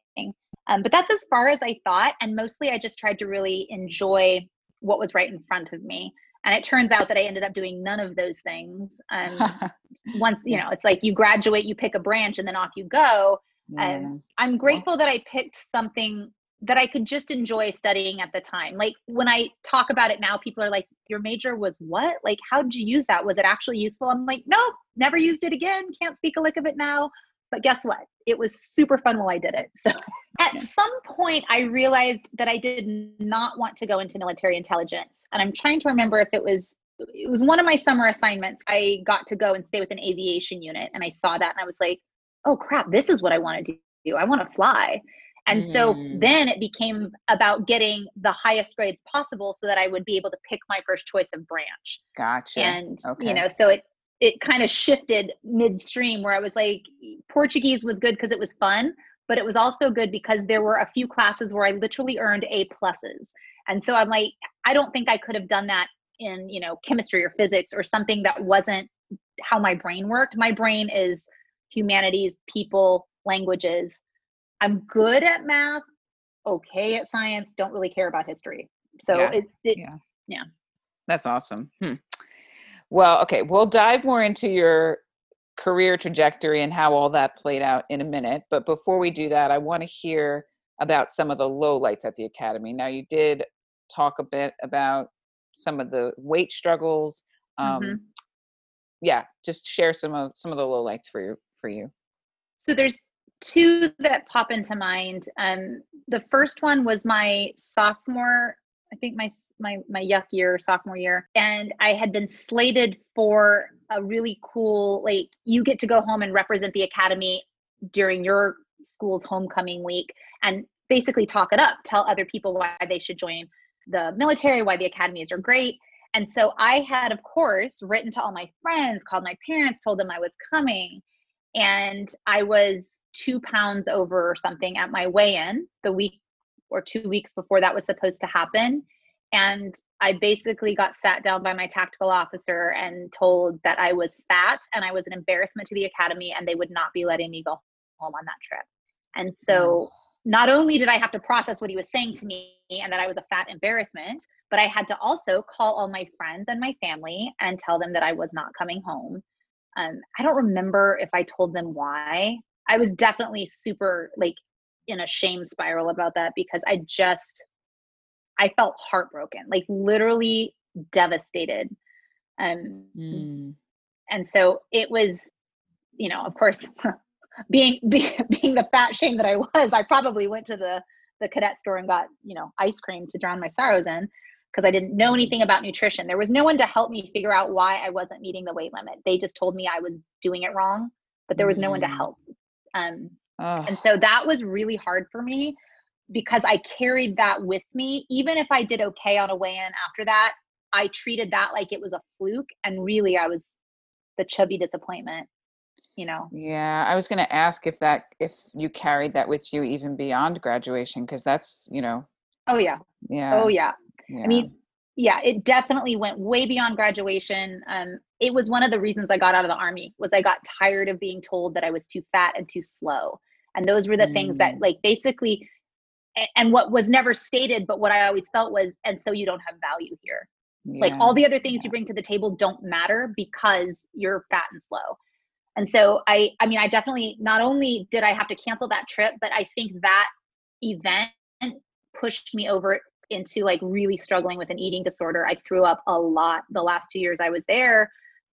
Speaker 2: Um, but that's as far as I thought. And mostly I just tried to really enjoy what was right in front of me. And it turns out that i ended up doing none of those things and [LAUGHS] once you know it's like you graduate you pick a branch and then off you go. And i'm grateful that i picked something that i could just enjoy studying at the time. Like when i talk about it now people are like your major was what? Like how did you use that? Was it actually useful? I'm like nope never used it again. Can't speak a lick of it now but guess what it was super fun while i did it so [LAUGHS] at some point i realized that i did not want to go into military intelligence and I'm trying to remember if it was it was one of my summer assignments. I got to go and stay with an aviation unit, and I saw that, and I was like, "Oh crap! This is what I want to do. I want to fly." And mm. so then it became about getting the highest grades possible, so that I would be able to pick my first choice of branch.
Speaker 1: Gotcha.
Speaker 2: And okay. you know, so it it kind of shifted midstream where I was like, Portuguese was good because it was fun, but it was also good because there were a few classes where I literally earned A pluses. And so I'm like, I don't think I could have done that in, you know, chemistry or physics or something that wasn't how my brain worked. My brain is humanities, people, languages. I'm good at math, okay at science, don't really care about history. So
Speaker 1: Yeah.
Speaker 2: it, it
Speaker 1: Yeah.
Speaker 2: Yeah.
Speaker 1: That's awesome. Hmm. Well, okay, we'll dive more into your career trajectory and how all that played out in a minute. But before we do that, I want to hear about some of the lowlights at the academy. Now, you did talk a bit about some of the weight struggles. Um,
Speaker 2: Mhm.
Speaker 1: Yeah, just share some of some of the lowlights for you. For you.
Speaker 2: So there's two that pop into mind. Um, the first one was my sophomore, I think my my my yuk year, sophomore year, and I had been slated for a really cool like you get to go home and represent the academy during your school's homecoming week and basically talk it up, tell other people why they should join the military, why the academies are great. And so I had, of course, written to all my friends, called my parents, told them I was coming and I was two pounds over or something at my weigh in the week or two weeks before that was supposed to happen. And I basically got sat down by my tactical officer and told that I was fat and I was an embarrassment to the academy and they would not be letting me go home on that trip. And so not only did I have to process what he was saying to me and that I was a fat embarrassment, but I had to also call all my friends and my family and tell them that I was not coming home. Um, I don't remember if I told them why. I was definitely super like in a shame spiral about that because I just I felt heartbroken, like literally devastated. Um,
Speaker 1: Mm.
Speaker 2: and so it was, you know, of course, [LAUGHS] being being, being the fat shame that I was, I probably went to the the cadet store and got you know ice cream to drown my sorrows in because I didn't know anything about nutrition. There was no one to help me figure out why I wasn't meeting the weight limit. They just told me I was doing it wrong, but there was no one to
Speaker 1: Mm.
Speaker 2: help. Um,
Speaker 1: Oh,
Speaker 2: and so that was really hard for me because I carried that with me. Even if I did okay on a weigh in after that, I treated that like it was a fluke. And really, I was the chubby disappointment, you know?
Speaker 1: yeah. I was going to ask if that if you carried that with you even beyond graduation, because that's you know,
Speaker 2: Oh, yeah.
Speaker 1: yeah.
Speaker 2: Oh, yeah.
Speaker 1: yeah.
Speaker 2: I mean, yeah, it definitely went way beyond graduation. Um, it was one of the reasons I got out of the army was I got tired of being told that I was too fat and too slow. And those were the things that
Speaker 1: Mm.
Speaker 2: like basically and what was never stated, but what I always felt was, and so you don't have value here. Like all the other things you bring to the table don't matter because you're fat and slow. And so I I mean I definitely not only did I have to cancel that trip, but I think that event pushed me over into like really struggling with an eating disorder. I threw up a lot the last 2 years I was there.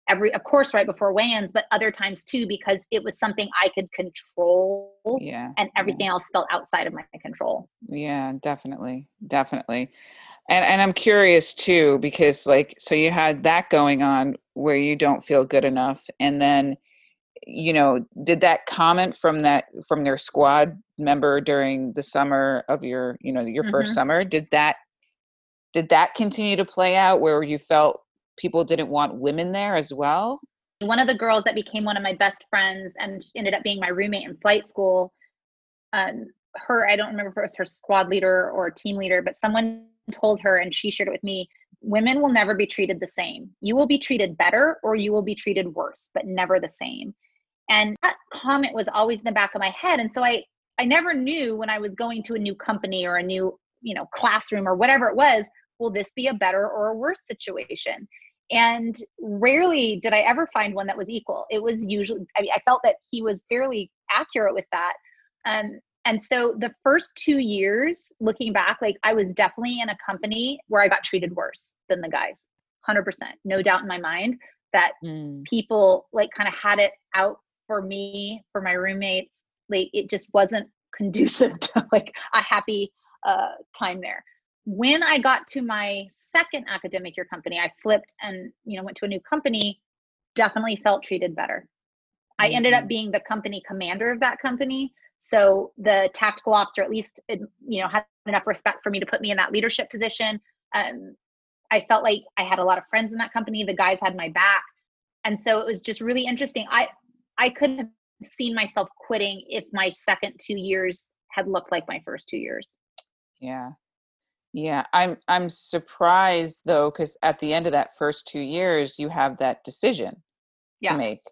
Speaker 2: Every of course right before weigh-ins, but other times too because it was something I could control
Speaker 1: yeah.
Speaker 2: and
Speaker 1: yeah.
Speaker 2: everything else felt outside of my control.
Speaker 1: Yeah, definitely. Definitely. And and I'm curious too because like so you had that going on where you don't feel good enough and then you know, did that comment from that from their squad member during the summer of your, you know, your first
Speaker 2: Mhm.
Speaker 1: summer, did that did that continue to play out where you felt people didn't want women there as well?
Speaker 2: one of the girls that became one of my best friends and ended up being my roommate in flight school um, her i don't remember if it was her squad leader or team leader but someone told her and she shared it with me women will never be treated the same. You will be treated better or you will be treated worse but never the same. And that comment was always in the back of my head. And so i i never knew when i was going to a new company or a new you know classroom or whatever it was will this be a better or a worse situation and rarely did I ever find one that was equal. It was usually, I mean, I felt that he was fairly accurate with that. Um, and so the first two years, looking back, like I was definitely in a company where I got treated worse than the guys, 100%. No doubt in my mind that
Speaker 1: Mm,
Speaker 2: people like kind of had it out for me, for my roommates. Like it just wasn't [LAUGHS] conducive to like a happy uh, time there when I got to my second academic year company, I flipped and you know went to a new company. Definitely felt treated better. I ended up
Speaker 1: Mhm.
Speaker 2: being the company commander of that company, so the tactical officer at least you know had enough respect for me to put me in that leadership position. Um, I felt like I had a lot of friends in that company. The guys had my back, and so it was just really interesting. I I couldn't have seen myself quitting if my second two years had looked like my first two years.
Speaker 1: Yeah. Yeah, I'm I'm surprised though cuz at the end of that first 2 years you have that decision
Speaker 2: Yeah.
Speaker 1: to make.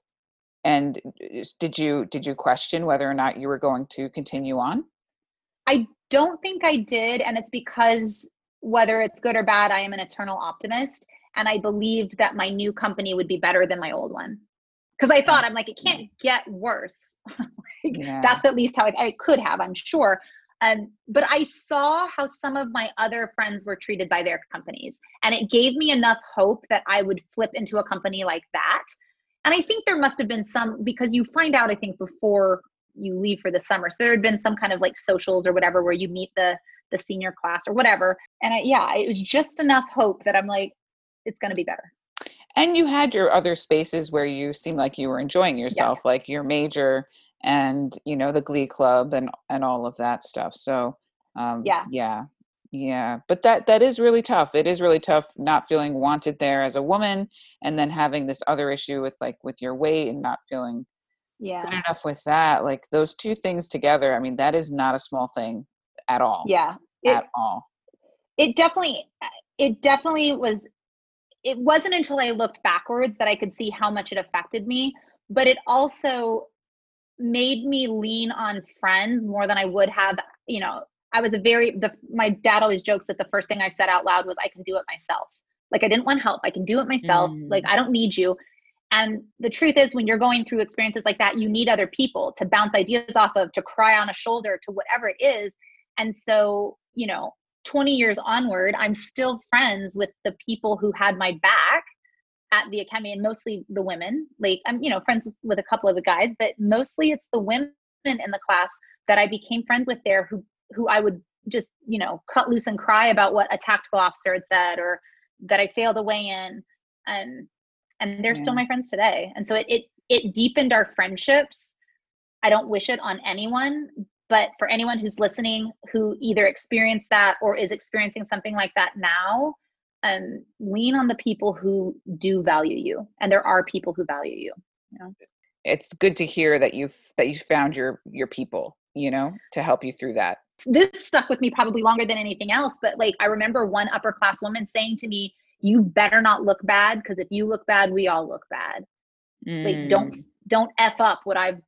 Speaker 1: And uh, did you did you question whether or not you were going to continue on?
Speaker 2: I don't think I did. And it's because whether it's good or bad, I am an eternal optimist. And I believed that my new company would be better than my old one. Because I mm. thought, I'm like, it can't get worse. [LAUGHS] Like,
Speaker 1: Yeah.
Speaker 2: That's at least how it, it could have, I'm sure. Um, but I saw how some of my other friends were treated by their companies. And it gave me enough hope that I would flip into a company like that. And I think there must have been some, because you find out, I think, before you leave for the summer. So there had been some kind of like socials or whatever where you meet the the senior class or whatever. And I, yeah, it was just enough hope that I'm like, it's going to be better.
Speaker 1: And you had your other spaces where you seemed like you were enjoying yourself, like your major and you know the Glee Club and and all of that stuff. So um,
Speaker 2: Yeah.
Speaker 1: yeah, yeah. But that that is really tough. It is really tough not feeling wanted there as a woman, and then having this other issue with like with your weight and not feeling good
Speaker 2: Yeah.
Speaker 1: enough with that. Like those two things together. I mean, that is not a small thing at all.
Speaker 2: Yeah. It,
Speaker 1: At all.
Speaker 2: it definitely it definitely was it wasn't until i looked backwards that i could see how much it affected me but it also made me lean on friends more than i would have you know i was a very the my dad always jokes that the first thing i said out loud was i can do it myself. Like i didn't want help. I can do it myself. Like
Speaker 1: Mm.
Speaker 2: i don't need you. And the truth is when you're going through experiences like that you need other people to bounce ideas off of to cry on a shoulder to whatever it is. And so you know 20 years onward, I'm still friends with the people who had my back at the academy and mostly the women. Like I'm, you know, friends with a couple of the guys, but mostly it's the women in the class that I became friends with there who who I would just, you know, cut loose and cry about what a tactical officer had said or that I failed a weigh in. And and they're still my friends today. And so it it it deepened our friendships. I don't wish it on anyone, but for anyone who's listening who either experienced that or is experiencing something like that now um, lean on the people who do value you and there are people who value you
Speaker 1: It's good to hear that you've that you found your your people, you know, to help you through that.
Speaker 2: this stuck with me probably longer than anything else but like i remember one upper class woman saying to me you better not look bad because if you look bad we all look bad. Like don't
Speaker 1: Mm,
Speaker 2: don't f up what i've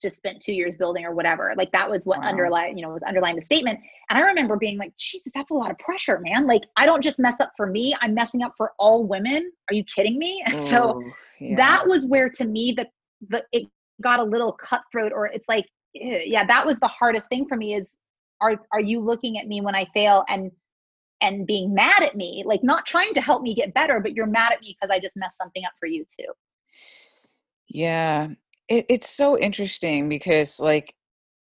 Speaker 2: just spent two years building or whatever. Like that was what
Speaker 1: Wow.
Speaker 2: underlying you know was underlying the statement. And i remember being like jesus that's a lot of pressure man. Like i don't just mess up for me i'm messing up for all women. Are you kidding me? And [LAUGHS] so
Speaker 1: yeah.
Speaker 2: that was where to me the the it got a little cutthroat or it's like eh, yeah that was the hardest thing for me is are are you looking at me when i fail and and being mad at me? Like not trying to help me get better but you're mad at me because i just messed something up for you too.
Speaker 1: Yeah, it, it's so interesting because, like,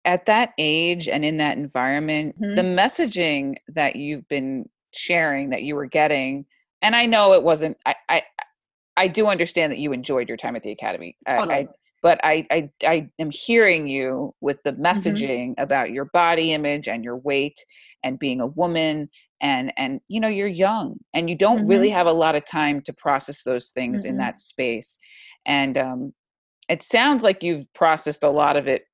Speaker 1: at that age and in that environment,
Speaker 2: Mhm.
Speaker 1: the messaging that you've been sharing that you were getting, and I know it wasn't. I I I do understand that you enjoyed your time at the academy. I, I but I, I I am hearing you with the messaging about your body image and your weight and being a woman and and you know you're young and you don't really have a lot of time to process those things in
Speaker 2: Mm-mm.
Speaker 1: that space and um it sounds like you've processed a lot of it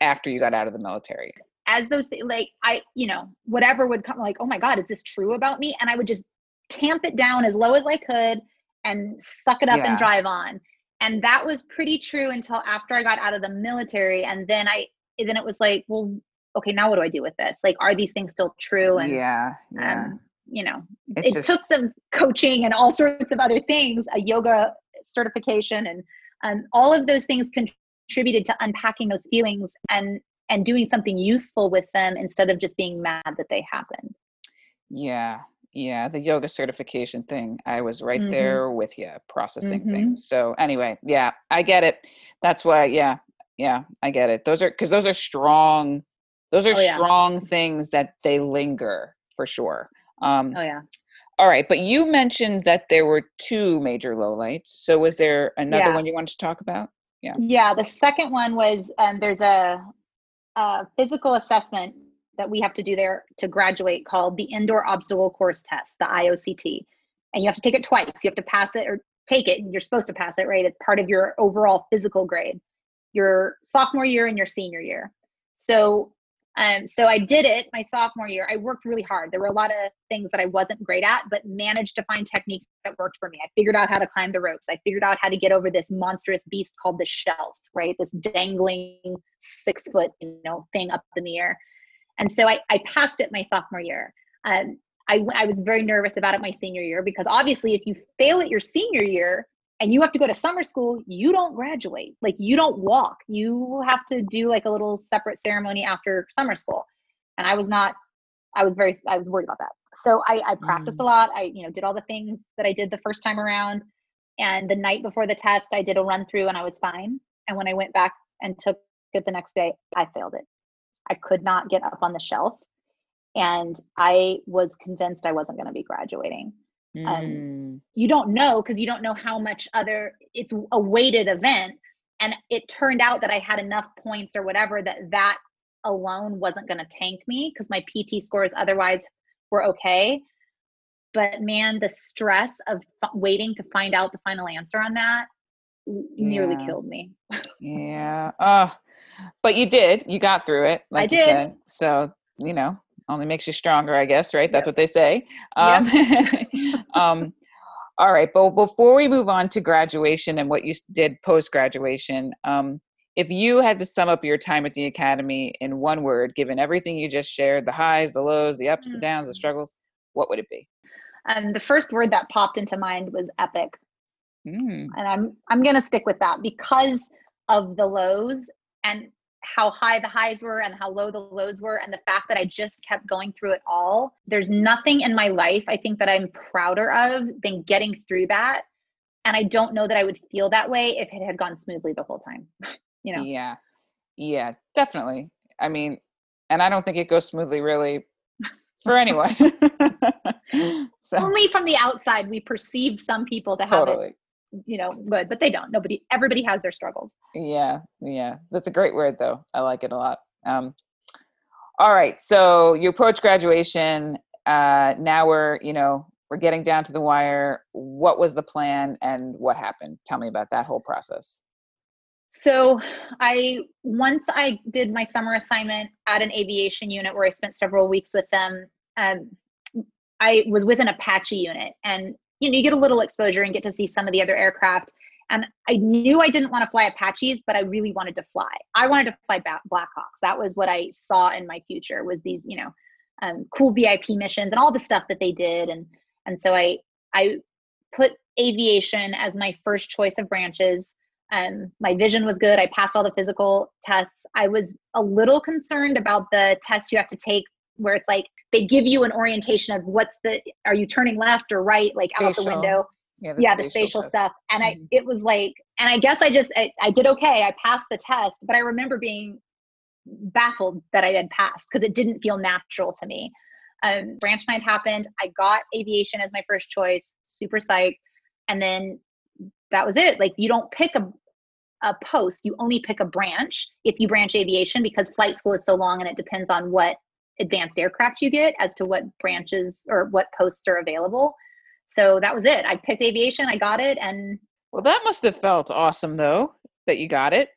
Speaker 1: after you got out of the military.
Speaker 2: As those thi- like i you know whatever would come like oh my god is this true about me? And i would just tamp it down as low as i could and suck it up
Speaker 1: Yeah.
Speaker 2: and drive on. And that was pretty true until after i got out of the military and then i then it was like well okay now what do i do with this? Like are these things still true? And
Speaker 1: yeah yeah.
Speaker 2: um, you know
Speaker 1: it's
Speaker 2: it
Speaker 1: just
Speaker 2: took some coaching and all sorts of other things a yoga certification and um, all of those things contributed to unpacking those feelings and and doing something useful with them instead of just being mad that they happened
Speaker 1: Yeah, yeah, the yoga certification thing. I was right
Speaker 2: Mhm.
Speaker 1: there with you processing
Speaker 2: Mhm.
Speaker 1: things. So anyway, yeah, I get it. That's why, yeah, yeah, I get it. Those are because those are strong. Those are
Speaker 2: Oh, yeah.
Speaker 1: strong things that they linger for sure. Um,
Speaker 2: oh yeah
Speaker 1: all right, but you mentioned that there were two major lowlights. So was there another
Speaker 2: Yeah.
Speaker 1: one you wanted to talk about?
Speaker 2: yeah Yeah. the second one was um, there's a, a physical assessment that we have to do there to graduate called the indoor obstacle course test the ioct and you have to take it twice you have to pass it or take it you're supposed to pass it right it's part of your overall physical grade your sophomore year and your senior year. So um, so I did it my sophomore year. I worked really hard. There were a lot of things that I wasn't great at, but managed to find techniques that worked for me. I figured out how to climb the ropes. I figured out how to get over this monstrous beast called the shelf, right? This dangling six foot, you know, thing up in the air. And so I, I passed it my sophomore year. Um, I, I was very nervous about it my senior year because obviously, if you fail at your senior year, and you have to go to summer school, you don't graduate. Like you don't walk. You have to do like a little separate ceremony after summer school. And I was not, I was very, I was worried about that. So I, I practiced mm. a lot. I, you know, did all the things that I did the first time around. And the night before the test, I did a run through and I was fine. And when I went back and took it the next day, I failed it. I could not get up on the shelf. And I was convinced I wasn't going to be graduating. Um, mm. you don't know because you don't know how much other it's a weighted event and it turned out that i had enough points or whatever that that alone wasn't going to tank me because my pt scores otherwise were okay but man the stress of f- waiting to find out the final answer on that nearly yeah. killed me [LAUGHS]
Speaker 1: yeah oh but you did you got through it
Speaker 2: like i did said.
Speaker 1: so you know only makes you stronger, I guess, right? That's yep. what they say. Um, yep. [LAUGHS] um, all right, but before we move on to graduation and what you did post graduation, um, if you had to sum up your time at the academy in one word, given everything you just shared the highs, the lows, the ups, mm-hmm. the downs, the struggles what would it be?
Speaker 2: Um, the first word that popped into mind was epic. Mm. And I'm I'm gonna stick with that because of the lows and how high the highs were and how low the lows were and the fact that I just kept going through it all. There's nothing in my life I think that I'm prouder of than getting through that. And I don't know that I would feel that way if it had gone smoothly the whole time. [LAUGHS] you know.
Speaker 1: Yeah. Yeah, definitely. I mean, and I don't think it goes smoothly really for anyone. [LAUGHS] so.
Speaker 2: Only from the outside we perceive some people to have totally. it you know good but they don't. Nobody everybody has their struggles.
Speaker 1: Yeah yeah. That's a great word though. I like it a lot. Um all right so you approach graduation uh now we're you know we're getting down to the wire. What was the plan and what happened? Tell me about that whole process.
Speaker 2: So i once i did my summer assignment at an aviation unit where i spent several weeks with them um, i was with an apache unit and you know you get a little exposure and get to see some of the other aircraft. And i knew i didn't want to fly apaches but i really wanted to fly. I wanted to fly black blackhawks. That was what i saw in my future was these you know um, cool vip missions and all the stuff that they did. And and so i i put aviation as my first choice of branches. Um, my vision was good. I passed all the physical tests. I was a little concerned about the tests you have to take where it's like they give you an orientation of what's the are you turning left or right like spatial. out the window? Yeah the, yeah, spatial, the spatial stuff, stuff. and mm-hmm. i it was like and i guess i just I, I did okay. I passed the test but i remember being baffled that i had passed because it didn't feel natural to me. Um, branch night happened. I got aviation as my first choice super psyched. And then that was it. Like you don't pick a a post. You only pick a branch if you branch aviation because flight school is so long and it depends on what advanced aircraft you get as to what branches or what posts are available. So that was it. I picked aviation, I got it, and
Speaker 1: well, that must have felt awesome though that you got it.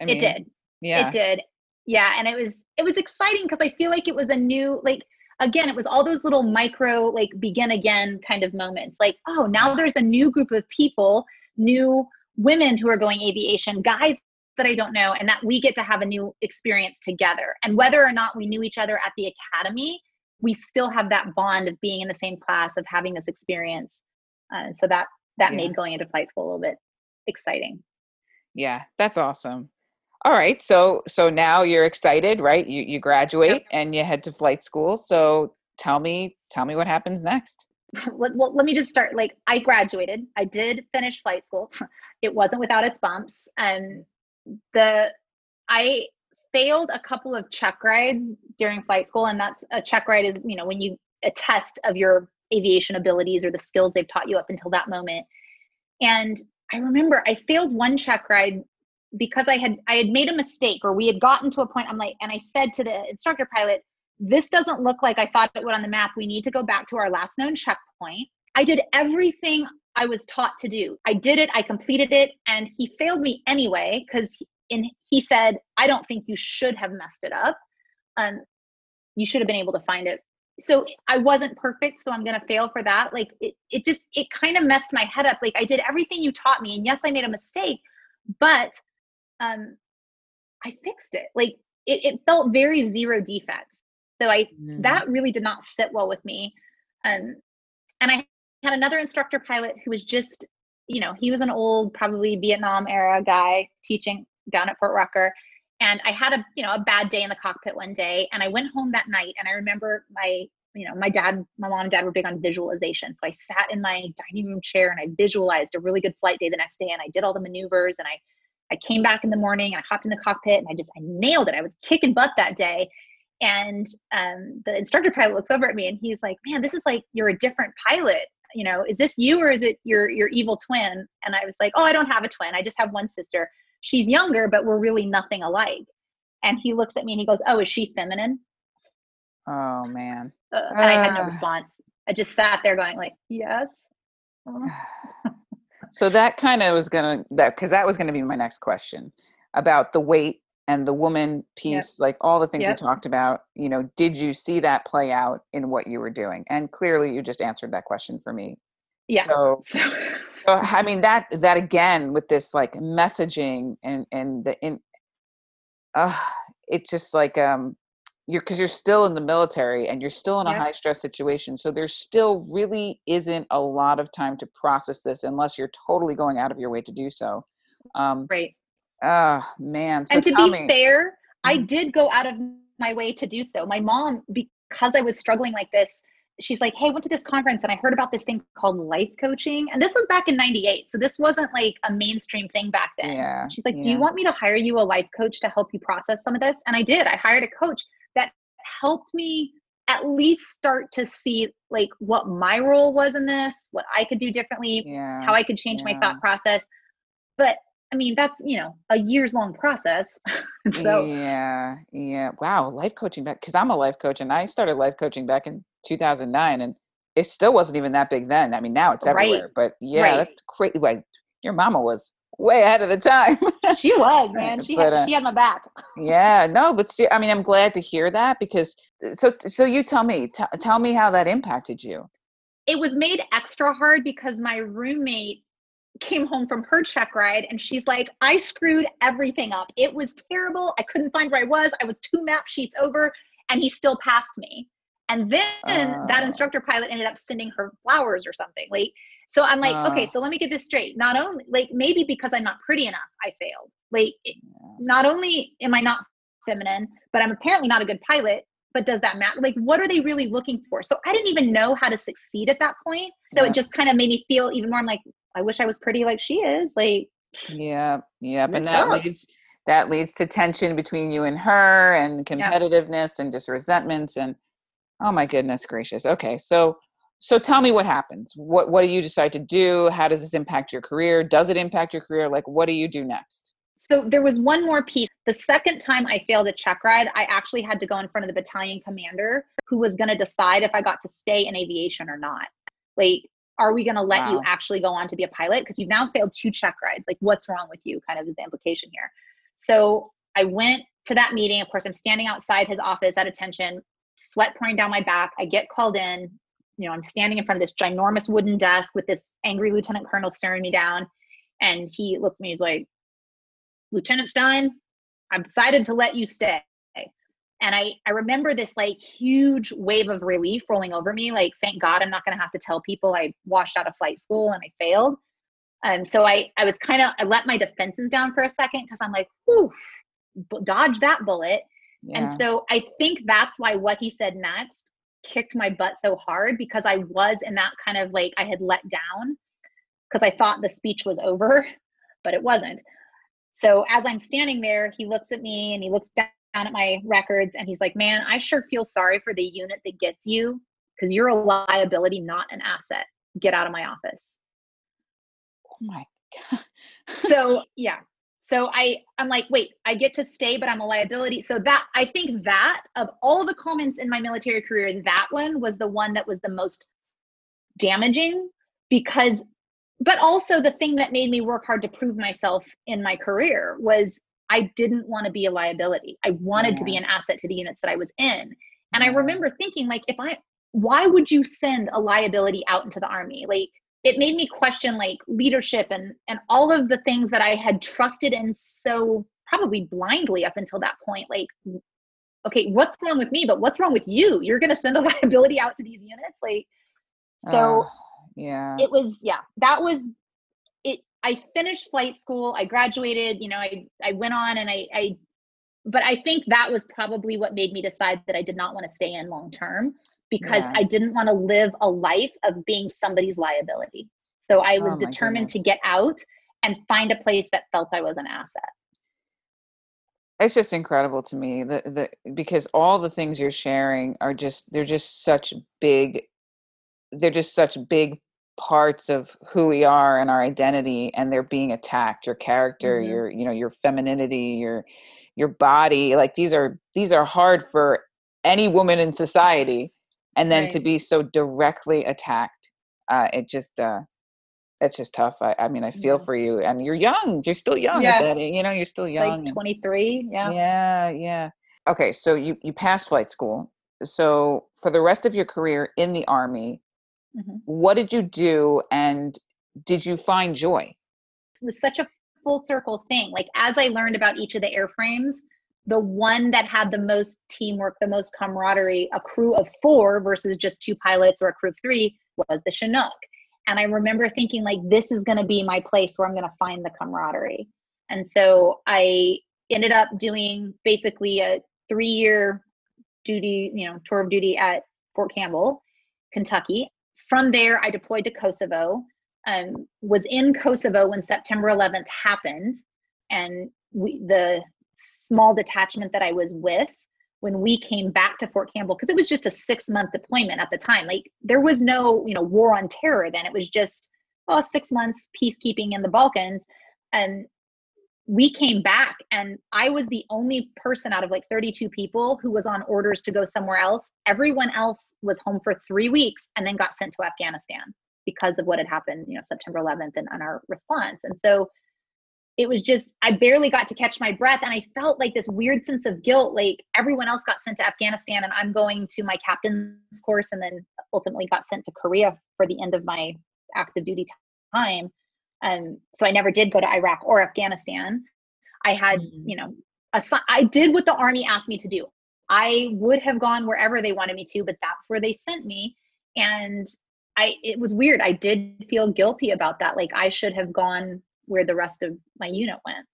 Speaker 2: I mean, it did. Yeah, it did. Yeah, and it was it was exciting because I feel like it was a new like again it was all those little micro like begin again kind of moments like oh now there's a new group of people new women who are going aviation guys that I don't know, and that we get to have a new experience together. And whether or not we knew each other at the academy, we still have that bond of being in the same class, of having this experience. Uh, so that that yeah. made going into flight school a little bit exciting.
Speaker 1: Yeah, that's awesome. All right, so so now you're excited, right? You you graduate yep. and you head to flight school. So tell me tell me what happens next. [LAUGHS]
Speaker 2: well, let me just start. Like I graduated. I did finish flight school. [LAUGHS] It wasn't without its bumps. Um, the I failed a couple of check rides during flight school, and that's a check ride is you know when you a test of your aviation abilities or the skills they've taught you up until that moment. And I remember I failed one check ride because I had I had made a mistake or we had gotten to a point I'm like and I said to the instructor pilot this doesn't look like I thought it would on the map we need to go back to our last known checkpoint I did everything I was taught to do. I did it, I completed it, and he failed me anyway because and he said, I don't think you should have messed it up. Um, you should have been able to find it. So I wasn't perfect, so I'm gonna fail for that. Like it, it just it kind of messed my head up. Like I did everything you taught me, and yes, I made a mistake, but um, I fixed it. Like it, it felt very zero defects. So I mm. that really did not sit well with me. Um, and I had another instructor pilot who was just, you know, he was an old, probably Vietnam era guy teaching down at Fort Rucker. And I had a, you know, a bad day in the cockpit one day. And I went home that night and I remember my, you know, my dad, my mom and dad were big on visualization. So I sat in my dining room chair and I visualized a really good flight day the next day and I did all the maneuvers and I I came back in the morning and I hopped in the cockpit and I just I nailed it. I was kicking butt that day. And um, the instructor pilot looks over at me and he's like, "Man, this is like you're a different pilot. You know, is this you or is it your your evil twin?" And I was like, "Oh, I don't have a twin. I just have one sister. She's younger, but we're really nothing alike." And he looks at me and he goes, "Oh, is she feminine?"
Speaker 1: Oh man.
Speaker 2: Uh, and I had no response. I just sat there going like, "Yes." [SIGHS]
Speaker 1: so that kind of was gonna that because that was gonna be my next question about the weight and the woman piece, yep. like all the things yep. we talked about. You know, did you see that play out in what you were doing? And clearly, you just answered that question for me.
Speaker 2: Yeah.
Speaker 1: So, [LAUGHS] so I mean that that again with this like messaging and and the in, uh, it's just like um you're because you're still in the military and you're still in a high stress situation so there still really isn't a lot of time to process this unless you're totally going out of your way to do so
Speaker 2: um right
Speaker 1: oh man.
Speaker 2: So and to be me, fair i mm. did go out of my way to do so. My mom because i was struggling like this she's like hey I went to this conference and i heard about this thing called life coaching. And this was back in 98 so this wasn't like a mainstream thing back then.
Speaker 1: Yeah
Speaker 2: she's like
Speaker 1: yeah.
Speaker 2: do you want me to hire you a life coach to help you process some of this? And i did. I hired a coach that helped me at least start to see like what my role was in this, what I could do differently,
Speaker 1: yeah,
Speaker 2: how I could change yeah. my thought process. But I mean, that's, you know, a years long process. [LAUGHS] so
Speaker 1: Yeah, yeah. Wow, life coaching back because I'm a life coach and I started life coaching back in 2009 and it still wasn't even that big then. I mean, now it's everywhere. Right. But yeah, right. that's crazy. Like your mama was way ahead of the time.
Speaker 2: she was, [LAUGHS] man. She but, had, uh, she had my back.
Speaker 1: yeah, no, but see, I mean, I'm glad to hear that because so so you tell me, t- tell me how that impacted you.
Speaker 2: It was made extra hard because my roommate came home from her check ride and she's like, I screwed everything up. It was terrible. I couldn't find where I was. I was two map sheets over and he still passed me. And then uh, that instructor pilot ended up sending her flowers or something. Like so I'm like, uh, okay, so let me get this straight. Not only like maybe because I'm not pretty enough, I failed. Like not only am I not feminine, but I'm apparently not a good pilot. But does that matter? Like, what are they really looking for? So I didn't even know how to succeed at that point. So yeah. it just kind of made me feel even more. I'm like, I wish I was pretty like she is. Like,
Speaker 1: yeah, yeah. But that leads that leads to tension between you and her, and competitiveness, yeah. and just resentments, and oh my goodness gracious. Okay, so so tell me what happens what what do you decide to do how does this impact your career does it impact your career like what do you do next
Speaker 2: so there was one more piece the second time i failed a check ride i actually had to go in front of the battalion commander who was going to decide if i got to stay in aviation or not like are we going to let wow. you actually go on to be a pilot because you've now failed two check rides like what's wrong with you kind of is the implication here so i went to that meeting of course i'm standing outside his office at attention sweat pouring down my back i get called in you know, I'm standing in front of this ginormous wooden desk with this angry lieutenant colonel staring me down. And he looks at me, he's like, Lieutenant Stein, I've decided to let you stay. And I, I remember this like huge wave of relief rolling over me. Like, thank God I'm not going to have to tell people I washed out of flight school and I failed. Um, so I, I was kind of, I let my defenses down for a second because I'm like, whew, dodge that bullet. Yeah. And so I think that's why what he said next kicked my butt so hard because I was in that kind of like I had let down because I thought the speech was over, but it wasn't. So as I'm standing there, he looks at me and he looks down at my records and he's like, Man, I sure feel sorry for the unit that gets you because you're a liability, not an asset. Get out of my office.
Speaker 1: Oh my God. [LAUGHS]
Speaker 2: so yeah, so I I'm like, wait, I get to stay, but I'm a liability. So that I think that of all the comments in my military career, that one was the one that was the most damaging because but also the thing that made me work hard to prove myself in my career was I didn't want to be a liability. I wanted yeah. to be an asset to the units that I was in. And I remember thinking, like, if I, why would you send a liability out into the army? Like, it made me question like leadership and and all of the things that I had trusted in so probably blindly up until that point. Like, okay, what's wrong with me? But what's wrong with you? You're going to send a [LAUGHS] liability out to these units, like. So, uh,
Speaker 1: yeah,
Speaker 2: it was yeah. That was. I finished flight school. I graduated. You know, I I went on and I I but I think that was probably what made me decide that I did not want to stay in long term because yeah. I didn't want to live a life of being somebody's liability. So I was oh determined goodness. to get out and find a place that felt I was an asset.
Speaker 1: It's just incredible to me that the because all the things you're sharing are just they're just such big they're just such big parts of who we are and our identity and they're being attacked your character mm-hmm. your you know your femininity your your body like these are these are hard for any woman in society and then right. to be so directly attacked uh it just uh it's just tough i, I mean i feel yeah. for you and you're young you're still young yeah. That, you know you're still young
Speaker 2: like 23 yeah
Speaker 1: yeah yeah okay so you you passed flight school so for the rest of your career in the army mm-hmm. what did you do and did you find joy
Speaker 2: it was such a full circle thing. Like as I learned about each of the airframes, the one that had the most teamwork, the most camaraderie, a crew of four versus just two pilots or a crew of three was the Chinook. And I remember thinking, like, this is going to be my place where I'm going to find the camaraderie. And so I ended up doing basically a three year duty, you know, tour of duty at Fort Campbell, Kentucky. From there, I deployed to Kosovo um, was in Kosovo when September 11th happened, and we, the small detachment that I was with when we came back to Fort Campbell, because it was just a six month deployment at the time. Like there was no, you know, war on terror then. It was just oh, six months peacekeeping in the Balkans, and we came back, and I was the only person out of like 32 people who was on orders to go somewhere else. Everyone else was home for three weeks and then got sent to Afghanistan because of what had happened, you know, September 11th and, and our response. And so it was just, I barely got to catch my breath. And I felt like this weird sense of guilt. Like everyone else got sent to Afghanistan and I'm going to my captain's course and then ultimately got sent to Korea for the end of my active duty time. And so I never did go to Iraq or Afghanistan. I had, mm-hmm. you know, I did what the army asked me to do. I would have gone wherever they wanted me to, but that's where they sent me. And I it was weird. I did feel guilty about that. Like I should have gone where the rest of my unit went.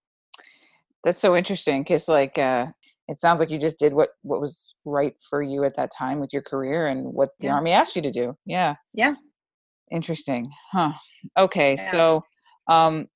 Speaker 1: That's so interesting because like uh it sounds like you just did what what was right for you at that time with your career and what the yeah. army asked you to do. Yeah.
Speaker 2: Yeah.
Speaker 1: Interesting. Huh. Okay. Yeah. So um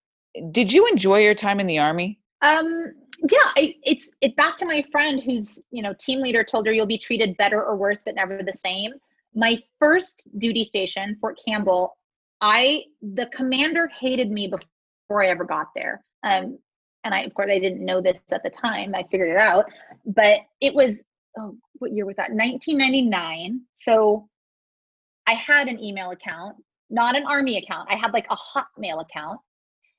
Speaker 1: did you enjoy your time in the army?
Speaker 2: Um yeah, I, it's it back to my friend who's, you know, team leader told her you'll be treated better or worse but never the same my first duty station, Fort Campbell, I the commander hated me before I ever got there. Um, and I, of course, I didn't know this at the time. I figured it out, but it was oh, what year was that? 1999. So I had an email account, not an army account. I had like a Hotmail account,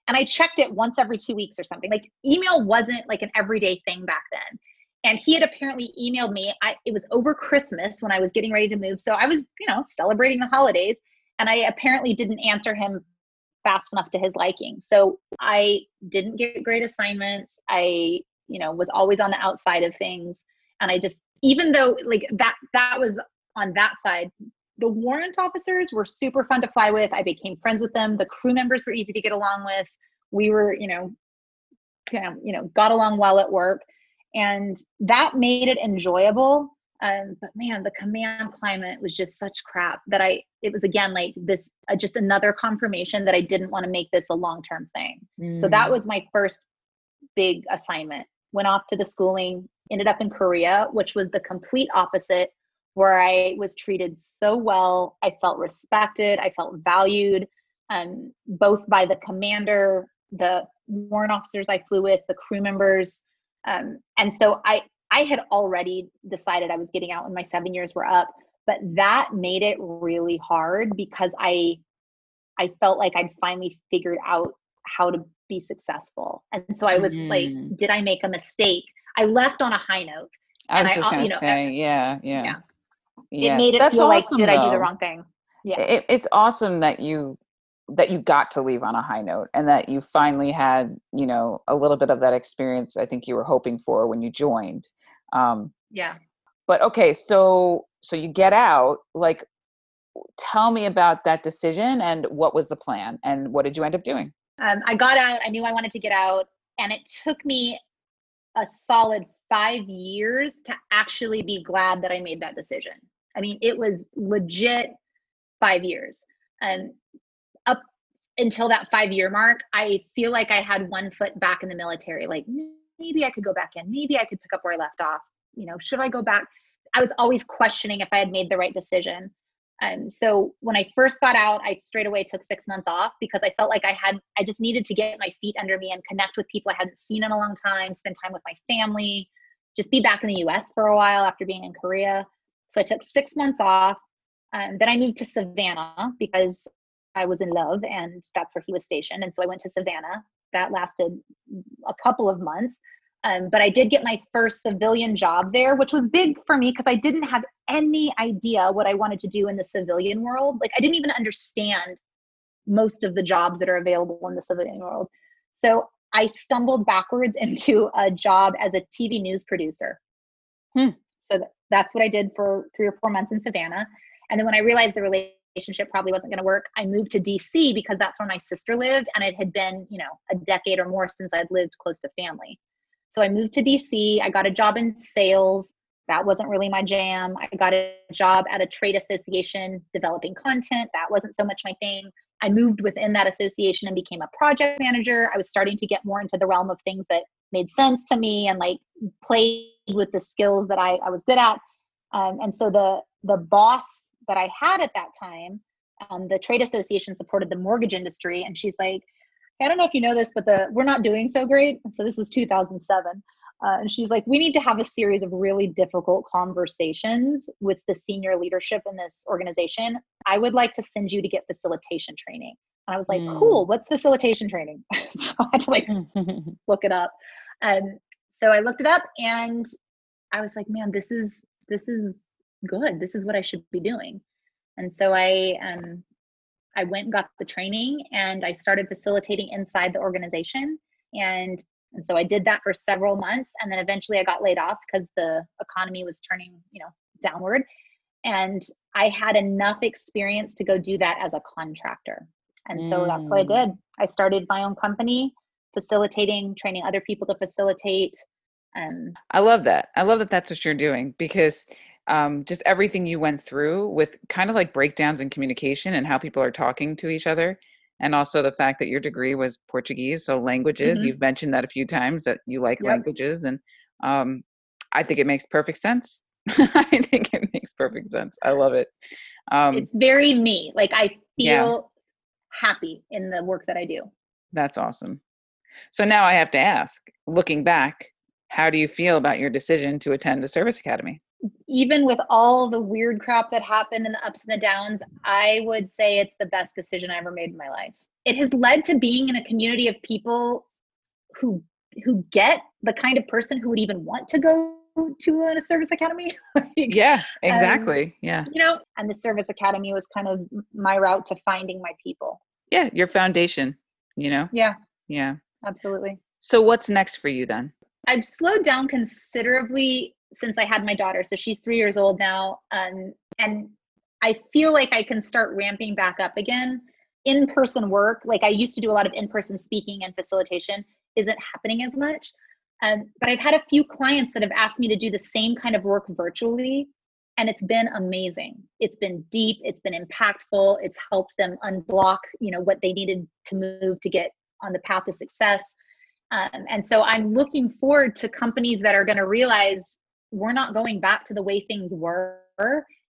Speaker 2: and I checked it once every two weeks or something. Like email wasn't like an everyday thing back then and he had apparently emailed me I, it was over christmas when i was getting ready to move so i was you know celebrating the holidays and i apparently didn't answer him fast enough to his liking so i didn't get great assignments i you know was always on the outside of things and i just even though like that that was on that side the warrant officers were super fun to fly with. I became friends with them. The crew members were easy to get along with. We were you know kind of you know got along well at work. And that made it enjoyable. Um, but man the command climate was just such crap that i it was again like this uh, just another confirmation that i didn't want to make this a long-term thing. Mm. so that mm. was my first big assignment. Went off to the schooling ended up in korea which was the complete opposite where i was treated so well i felt respected i felt valued um, both by the commander the warrant officers i flew with the crew members um, and so I I had already decided I was getting out when my seven years were up, but that made it really hard because I I felt like I'd finally figured out how to be successful. And so I was mm. like, did I make a mistake? I left on a high note.
Speaker 1: I was just gonna you know, say, yeah, yeah, yeah.
Speaker 2: Yeah. It made it That's feel awesome, like, did though. I do the wrong thing?
Speaker 1: Yeah. It, it's awesome that you that you got to leave on a high note and that you finally had you know a little bit of that experience i think you were hoping for when you joined
Speaker 2: um yeah
Speaker 1: but okay so so you get out like tell me about that decision and what was the plan and what did you end up doing
Speaker 2: um, i got out i knew i wanted to get out and it took me a solid five years to actually be glad that i made that decision. I mean it was legit five years. And up until that five year mark i feel like i had one foot back in the military. Like maybe i could go back in. Maybe i could pick up where i left off. You know should i go back? I was always questioning if i had made the right decision. Um, so when I first got out, I straight away took six months off because I felt like I had, I just needed to get my feet under me and connect with people I hadn't seen in a long time, spend time with my family, just be back in the US for a while after being in Korea. So I took six months off. Um, then I moved to Savannah because I was in love and that's where he was stationed. And so I went to Savannah. That lasted a couple of months. Um, but I did get my first civilian job there, which was big for me because I didn't have any idea what I wanted to do in the civilian world. Like, I didn't even understand most of the jobs that are available in the civilian world. So I stumbled backwards [LAUGHS] into a job as a TV news producer. Hmm. So that's what I did for three or four months in Savannah. And then when I realized the relationship probably wasn't going to work, I moved to DC because that's where my sister lived. And it had been, you know, a decade or more since I'd lived close to family. So I moved to DC. I got a job in sales. That wasn't really my jam. I got a job at a trade association developing content. That wasn't so much my thing. I moved within that association and became a project manager. I was starting to get more into the realm of things that made sense to me and like played with the skills that I, I was good at. Um, and so the the boss that I had at that time, um, the trade association supported the mortgage industry, and she's like, I don't know if you know this, but the we're not doing so great. So this was 2007. Uh, and she's like, we need to have a series of really difficult conversations with the senior leadership in this organization. I would like to send you to get facilitation training. And I was like, mm. cool, what's facilitation training? [LAUGHS] so I had to like [LAUGHS] look it up. Um, so I looked it up and I was like, man, this is this is good. This is what I should be doing. And so I um I went and got the training and I started facilitating inside the organization. And, and so I did that for several months. And then eventually I got laid off because the economy was turning, you know, downward. And I had enough experience to go do that as a contractor. And so mm. that's what I did. Mm. I started my own company, facilitating, training other people to facilitate. Um,
Speaker 1: I love that. I love that that's what you're doing because um, just everything you went through with kind of like breakdowns in communication and how people are talking to each other and also the fact that your degree was portuguese so languages mm-hmm. you've mentioned that a few times that you like yep. languages and um, i think it makes perfect sense [LAUGHS] i think it makes perfect sense i love it
Speaker 2: um, it's very me like i feel yeah. happy in the work that i do
Speaker 1: that's awesome so now i have to ask looking back how do you feel about your decision to attend a service academy
Speaker 2: even with all the weird crap that happened and the ups and the downs, I would say it's the best decision I ever made in my life. It has led to being in a community of people who who get the kind of person who would even want to go to a service academy. [LAUGHS]
Speaker 1: like, yeah, exactly. Um, yeah.
Speaker 2: You know, and the service academy was kind of my route to finding my people.
Speaker 1: Yeah, your foundation, you know?
Speaker 2: Yeah.
Speaker 1: Yeah.
Speaker 2: Absolutely.
Speaker 1: So what's next for you then?
Speaker 2: I've slowed down considerably since I had my daughter. So she's three years old now. Um, and I feel like I can start ramping back up again. In person work, like I used to do a lot of in person speaking and facilitation, isn't happening as much. Um, but I've had a few clients that have asked me to do the same kind of work virtually. And it's been amazing. It's been deep. It's been impactful. It's helped them unblock, you know, what they needed to move to get on the path to success. Um, and so I'm looking forward to companies that are going to realize we're not going back to the way things were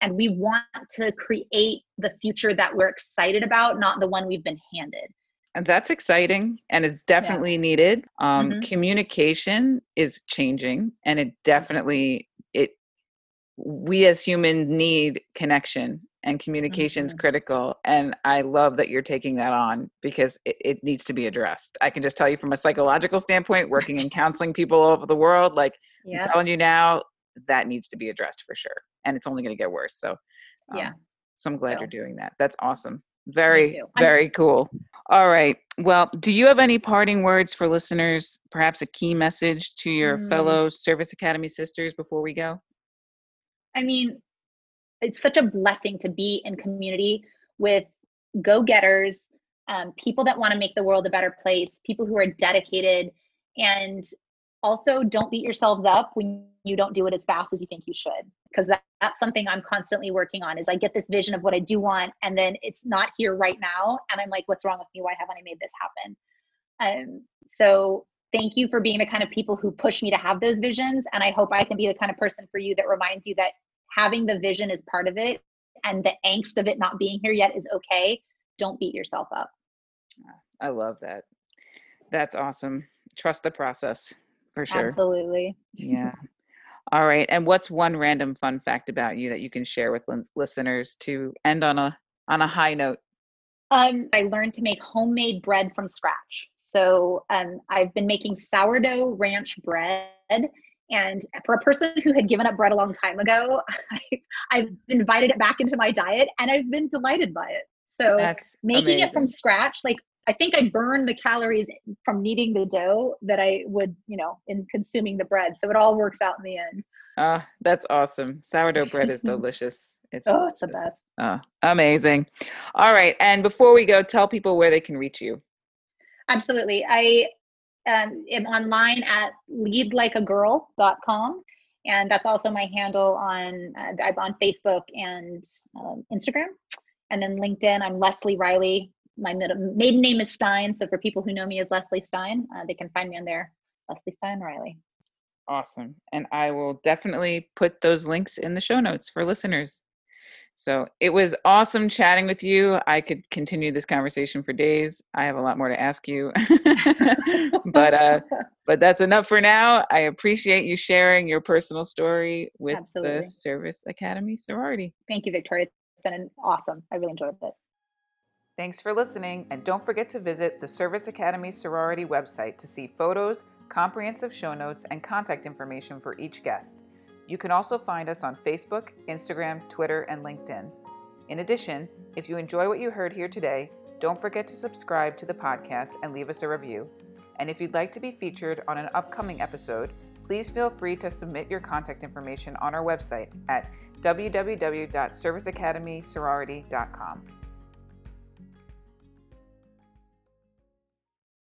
Speaker 2: and we want to create the future that we're excited about not the one we've been handed
Speaker 1: and that's exciting and it's definitely yeah. needed um, mm-hmm. communication is changing and it definitely it we as humans need connection and communication is mm-hmm. critical. And I love that you're taking that on because it, it, needs to be addressed. I can just tell you from a psychological standpoint, working and [LAUGHS] counseling people all over the world, like yeah. I'm telling you now, that needs to be addressed for sure. And it's only going to get worse. So, um, yeah. So I'm glad so. you're doing that. That's awesome. Very, very cool. All right. Well, do you have any parting words for listeners? Perhaps a key message to your mm. fellow Service Academy sisters before we go?
Speaker 2: I mean, it's such a blessing to be in community with go getters, um, people that want to make the world a better place, people who are dedicated, and also don't beat yourselves up when you don't do it as fast as you think you should. Because that, that's something i'm constantly working on is i get this vision of what i do want and then it's not here right now and i'm like what's wrong with me? Why haven't i made this happen? Um, so thank you for being the kind of people who push me to have those visions and i hope i can be the kind of person for you that reminds you that having the vision is part of it and the angst of it not being here yet is okay. Don't beat yourself up.
Speaker 1: I love that. That's awesome. Trust the process for sure.
Speaker 2: Absolutely.
Speaker 1: Yeah [LAUGHS] all right and what's one random fun fact about you that you can share with listeners to end on a on a high note
Speaker 2: um, i learned to make homemade bread from scratch so um, i've been making sourdough ranch bread and for a person who had given up bread a long time ago, [LAUGHS] I, have invited it back into my diet and I've been delighted by it. So That's making amazing. it from scratch, like I think I burned the calories from kneading the dough that I would, you know, in consuming the bread. So it all works out in the end.
Speaker 1: Ah, uh, that's awesome. Sourdough bread is [LAUGHS] delicious.
Speaker 2: It's oh, delicious. it's the best.
Speaker 1: Oh, amazing. All right. And before we go, tell people where they can reach you.
Speaker 2: Absolutely. I um, am online at leadlikeagirl.com. And that's also my handle on uh, I'm on Facebook and um, Instagram. And then LinkedIn, I'm Leslie Riley. My maiden name is Stein. So for people who know me as Leslie Stein, uh, they can find me on there, Leslie Stein Riley.
Speaker 1: Awesome. And I will definitely put those links in the show notes for listeners. So it was awesome chatting with you. I could continue this conversation for days. I have a lot more to ask you. [LAUGHS] but uh [LAUGHS] but that's enough for now. I appreciate you sharing your personal story with Absolutely. the Service Academy sorority.
Speaker 2: Thank you, Victoria. It's been awesome. I really enjoyed it.
Speaker 1: Thanks for listening, and don't forget to visit the Service Academy sorority website to see photos, comprehensive show notes, and contact information for each guest. You can also find us on Facebook, Instagram, Twitter, and LinkedIn. In addition, if you enjoy what you heard here today, don't forget to subscribe to the podcast and leave us a review. And if you'd like to be featured on an upcoming episode, please feel free to submit your contact information on our website at www.serviceacademysorority.com.